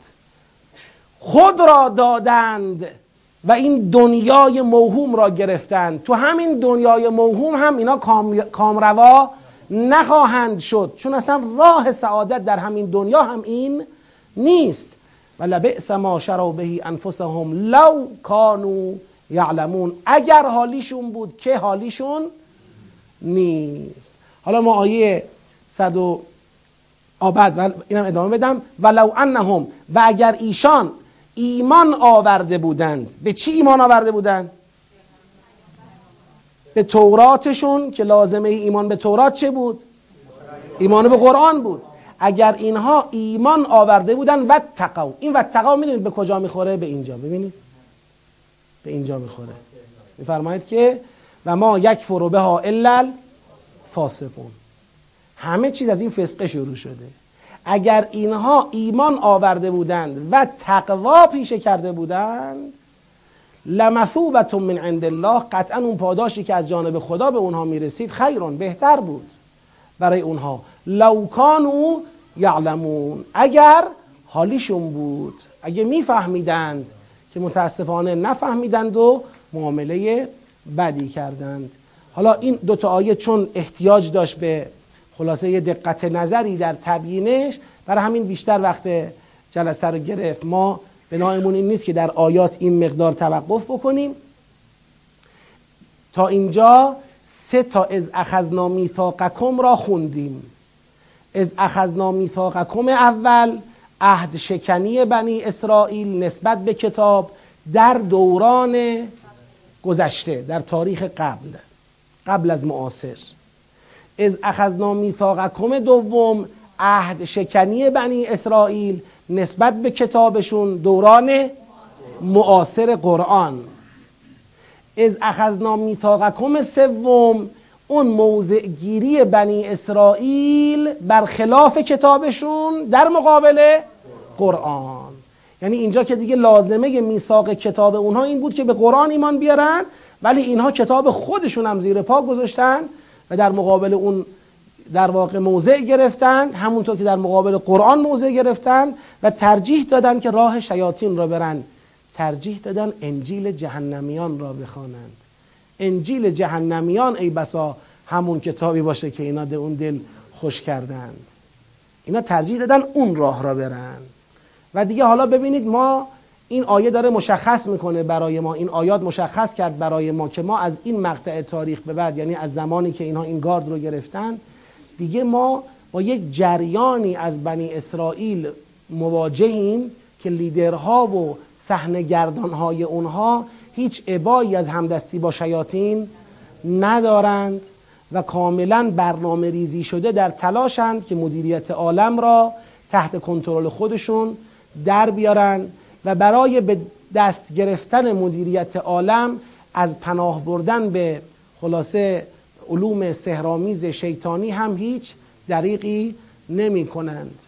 خود را دادند و این دنیای موهوم را گرفتند. تو همین دنیای موهوم هم اینا کامروا نخواهند شد. چون اصلا راه سعادت در همین دنیا هم این نیست. و لبئس ما شروا به انفسهم لو کانوا یعلمون. اگر حالیشون بود که حالیشون؟ نیست. حالا ما آیه صد و آبد اینم ادامه بدم. ولو انهم و اگر ایشان ایمان آورده بودند به چی ایمان آورده بودند؟ به توراتشون که لازمه ایمان به تورات چه بود؟ ایمان به قرآن بود. اگر اینها ایمان آورده بودن و تقو این و تقو می‌دونید به کجا می‌خوره؟ به اینجا. ببینید. به اینجا می‌خوره. میفرمایید که و ما یک فرو به ها الا فاسقون همه چیز از این فسقه شروع شده. اگر اینها ایمان آورده بودند و تقوا پیشه کرده بودند لمثوبت من عند الله قطعا اون پاداشی که از جانب خدا به اونها می‌رسید خیرون بهتر بود برای اونها. لو کانوا یعلمون. اگر حالیشون بود اگه میفهمیدند که متاسفانه نفهمیدند و معامله بدی کردند. حالا این دوتا آیه چون احتیاج داشت به خلاصه دقت نظری در تبیینش برای همین بیشتر وقت جلسه رو گرفت. ما بنایمون این نیست که در آیات این مقدار توقف بکنیم. تا اینجا سه تا از اخذنا میثاقکم را خوندیم. از اخذنا میثاقکم اول عهد شکنی بنی اسرائیل نسبت به کتاب در دوران گذشته در تاریخ قبل قبل از معاصر. از اخذنا میثاقکم دوم عهد شکنی بنی اسرائیل نسبت به کتابشون دوران معاصر قرآن. از اخذنا میثاقکم سوم اون موضع گیری بنی اسرائیل برخلاف کتابشون در مقابل قرآن. یعنی اینجا که دیگه لازمه میثاق کتاب اونها این بود که به قرآن ایمان بیارن ولی اینها کتاب خودشون هم زیر پا گذاشتن و در مقابل اون در واقع موضع گرفتن همونطور که در مقابل قرآن موضع گرفتن و ترجیح دادن که راه شیاطین را برن. ترجیح دادن انجیل جهنمیان را بخوانند. انجیل جهنمیان ای بسا همون کتابی باشه که اینا ده اون دل خوش کردن اینا ترجیح دادن اون راه را برن. و دیگه حالا ببینید ما این آیه داره مشخص می‌کنه برای ما این آیات مشخص کرد برای ما که ما از این مقطع تاریخ به بعد یعنی از زمانی که اینها این گارد رو گرفتن دیگه ما با یک جریانی از بنی اسرائیل مواجهیم که لیدرها و صحنه گردانهای اونها هیچ عبایی از همدستی با شیاطین ندارند و کاملا برنامه ریزی شده در تلاشند که مدیریت عالم را تحت کنترل خودشون در بیارن و برای به دست گرفتن مدیریت عالم از پناه بردن به خلاصه علوم سهرامیز شیطانی هم هیچ دریقی نمی کنند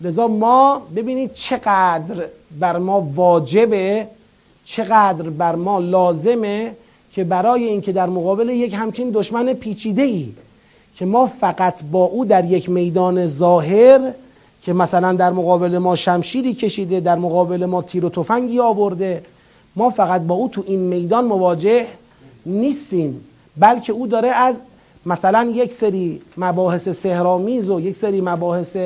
لذا ما ببینید چقدر بر ما واجبه چقدر بر ما لازمه که برای اینکه در مقابل یک همچین دشمن پیچیده ای که ما فقط با او در یک میدان ظاهر که مثلا در مقابل ما شمشیری کشیده در مقابل ما تیر و تفنگی آورده. ما فقط با او تو این میدان مواجه نیستیم بلکه او داره از مثلا یک سری مباحث سهرامیز و یک سری مباحث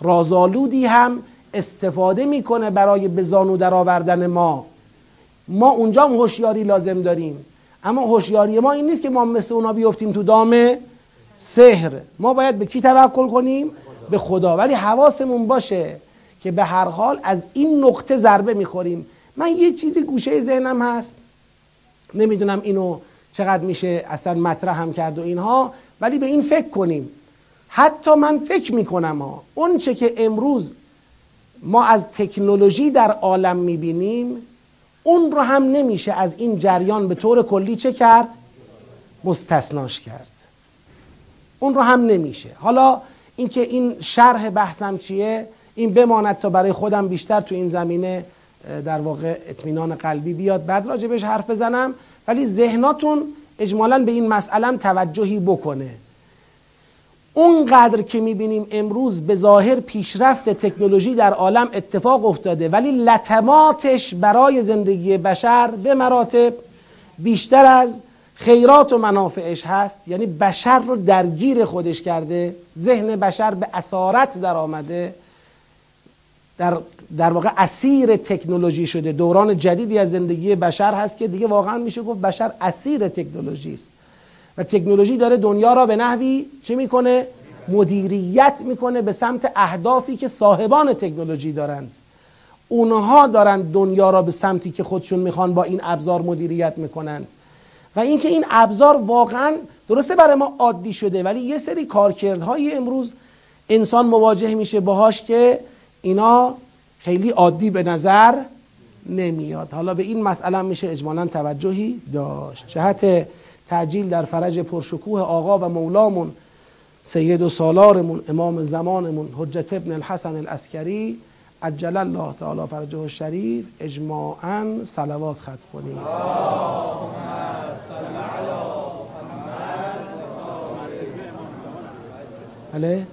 رازآلودی هم استفاده می‌کنه برای به زانو در آوردن ما. ما اونجا هم هوشیاری لازم داریم. اما هوشیاری ما این نیست که ما مثل اونا بیفتیم تو دام سحر. ما باید به کی توکل کنیم؟ به خدا. ولی حواسمون باشه که به هر حال از این نقطه ضربه می‌خوریم. من یه چیزی گوشه ذهنم هست. نمی‌دونم اینو چقدر میشه اصلا مطرح هم کرد و اینها ولی به این فکر کنیم. حتی من فکر می‌کنم ها اون چه که امروز ما از تکنولوژی در عالم می‌بینیم اون رو هم نمیشه از این جریان به طور کلی چه کرد؟ مستثناش کرد. اون رو هم نمیشه. حالا اینکه این شرح بحثم چیه؟ این بماند تا برای خودم بیشتر تو این زمینه در واقع اطمینان قلبی بیاد. بعد راجبش حرف بزنم. ولی ذهناتون اجمالا به این مسئله توجهی بکنه. اونقدر که می‌بینیم امروز به ظاهر پیشرفت تکنولوژی در عالم اتفاق افتاده ولی لطماتش برای زندگی بشر به مراتب بیشتر از خیرات و منافعش هست یعنی بشر رو درگیر خودش کرده ذهن بشر به اسارت در آمده در, در واقع اسیر تکنولوژی شده. دوران جدیدی از زندگی بشر هست که دیگه واقعا میشه گفت بشر اسیر تکنولوژی است. و تکنولوژی داره دنیا را به نحوی چه می‌کنه؟ مدیریت می‌کنه به سمت اهدافی که صاحبان تکنولوژی دارند. اونها دارن دنیا را به سمتی که خودشون می‌خوان با این ابزار مدیریت می‌کنن. و اینکه این ابزار واقعا درسته برای ما عادی شده ولی یه سری کارکردهای امروز انسان مواجه میشه باهاش که اینا خیلی عادی به نظر نمیاد. حالا به این مسئله میشه اجمالا توجهی داشت. جهت تعجیل در فرج پرشکوه آقا و مولامون سید و سالارمون امام زمانمون حجت ابن الحسن الاسکری عجل الله تعالی فرجه الشریف اجماعا صلوات خط کنیم. بله؟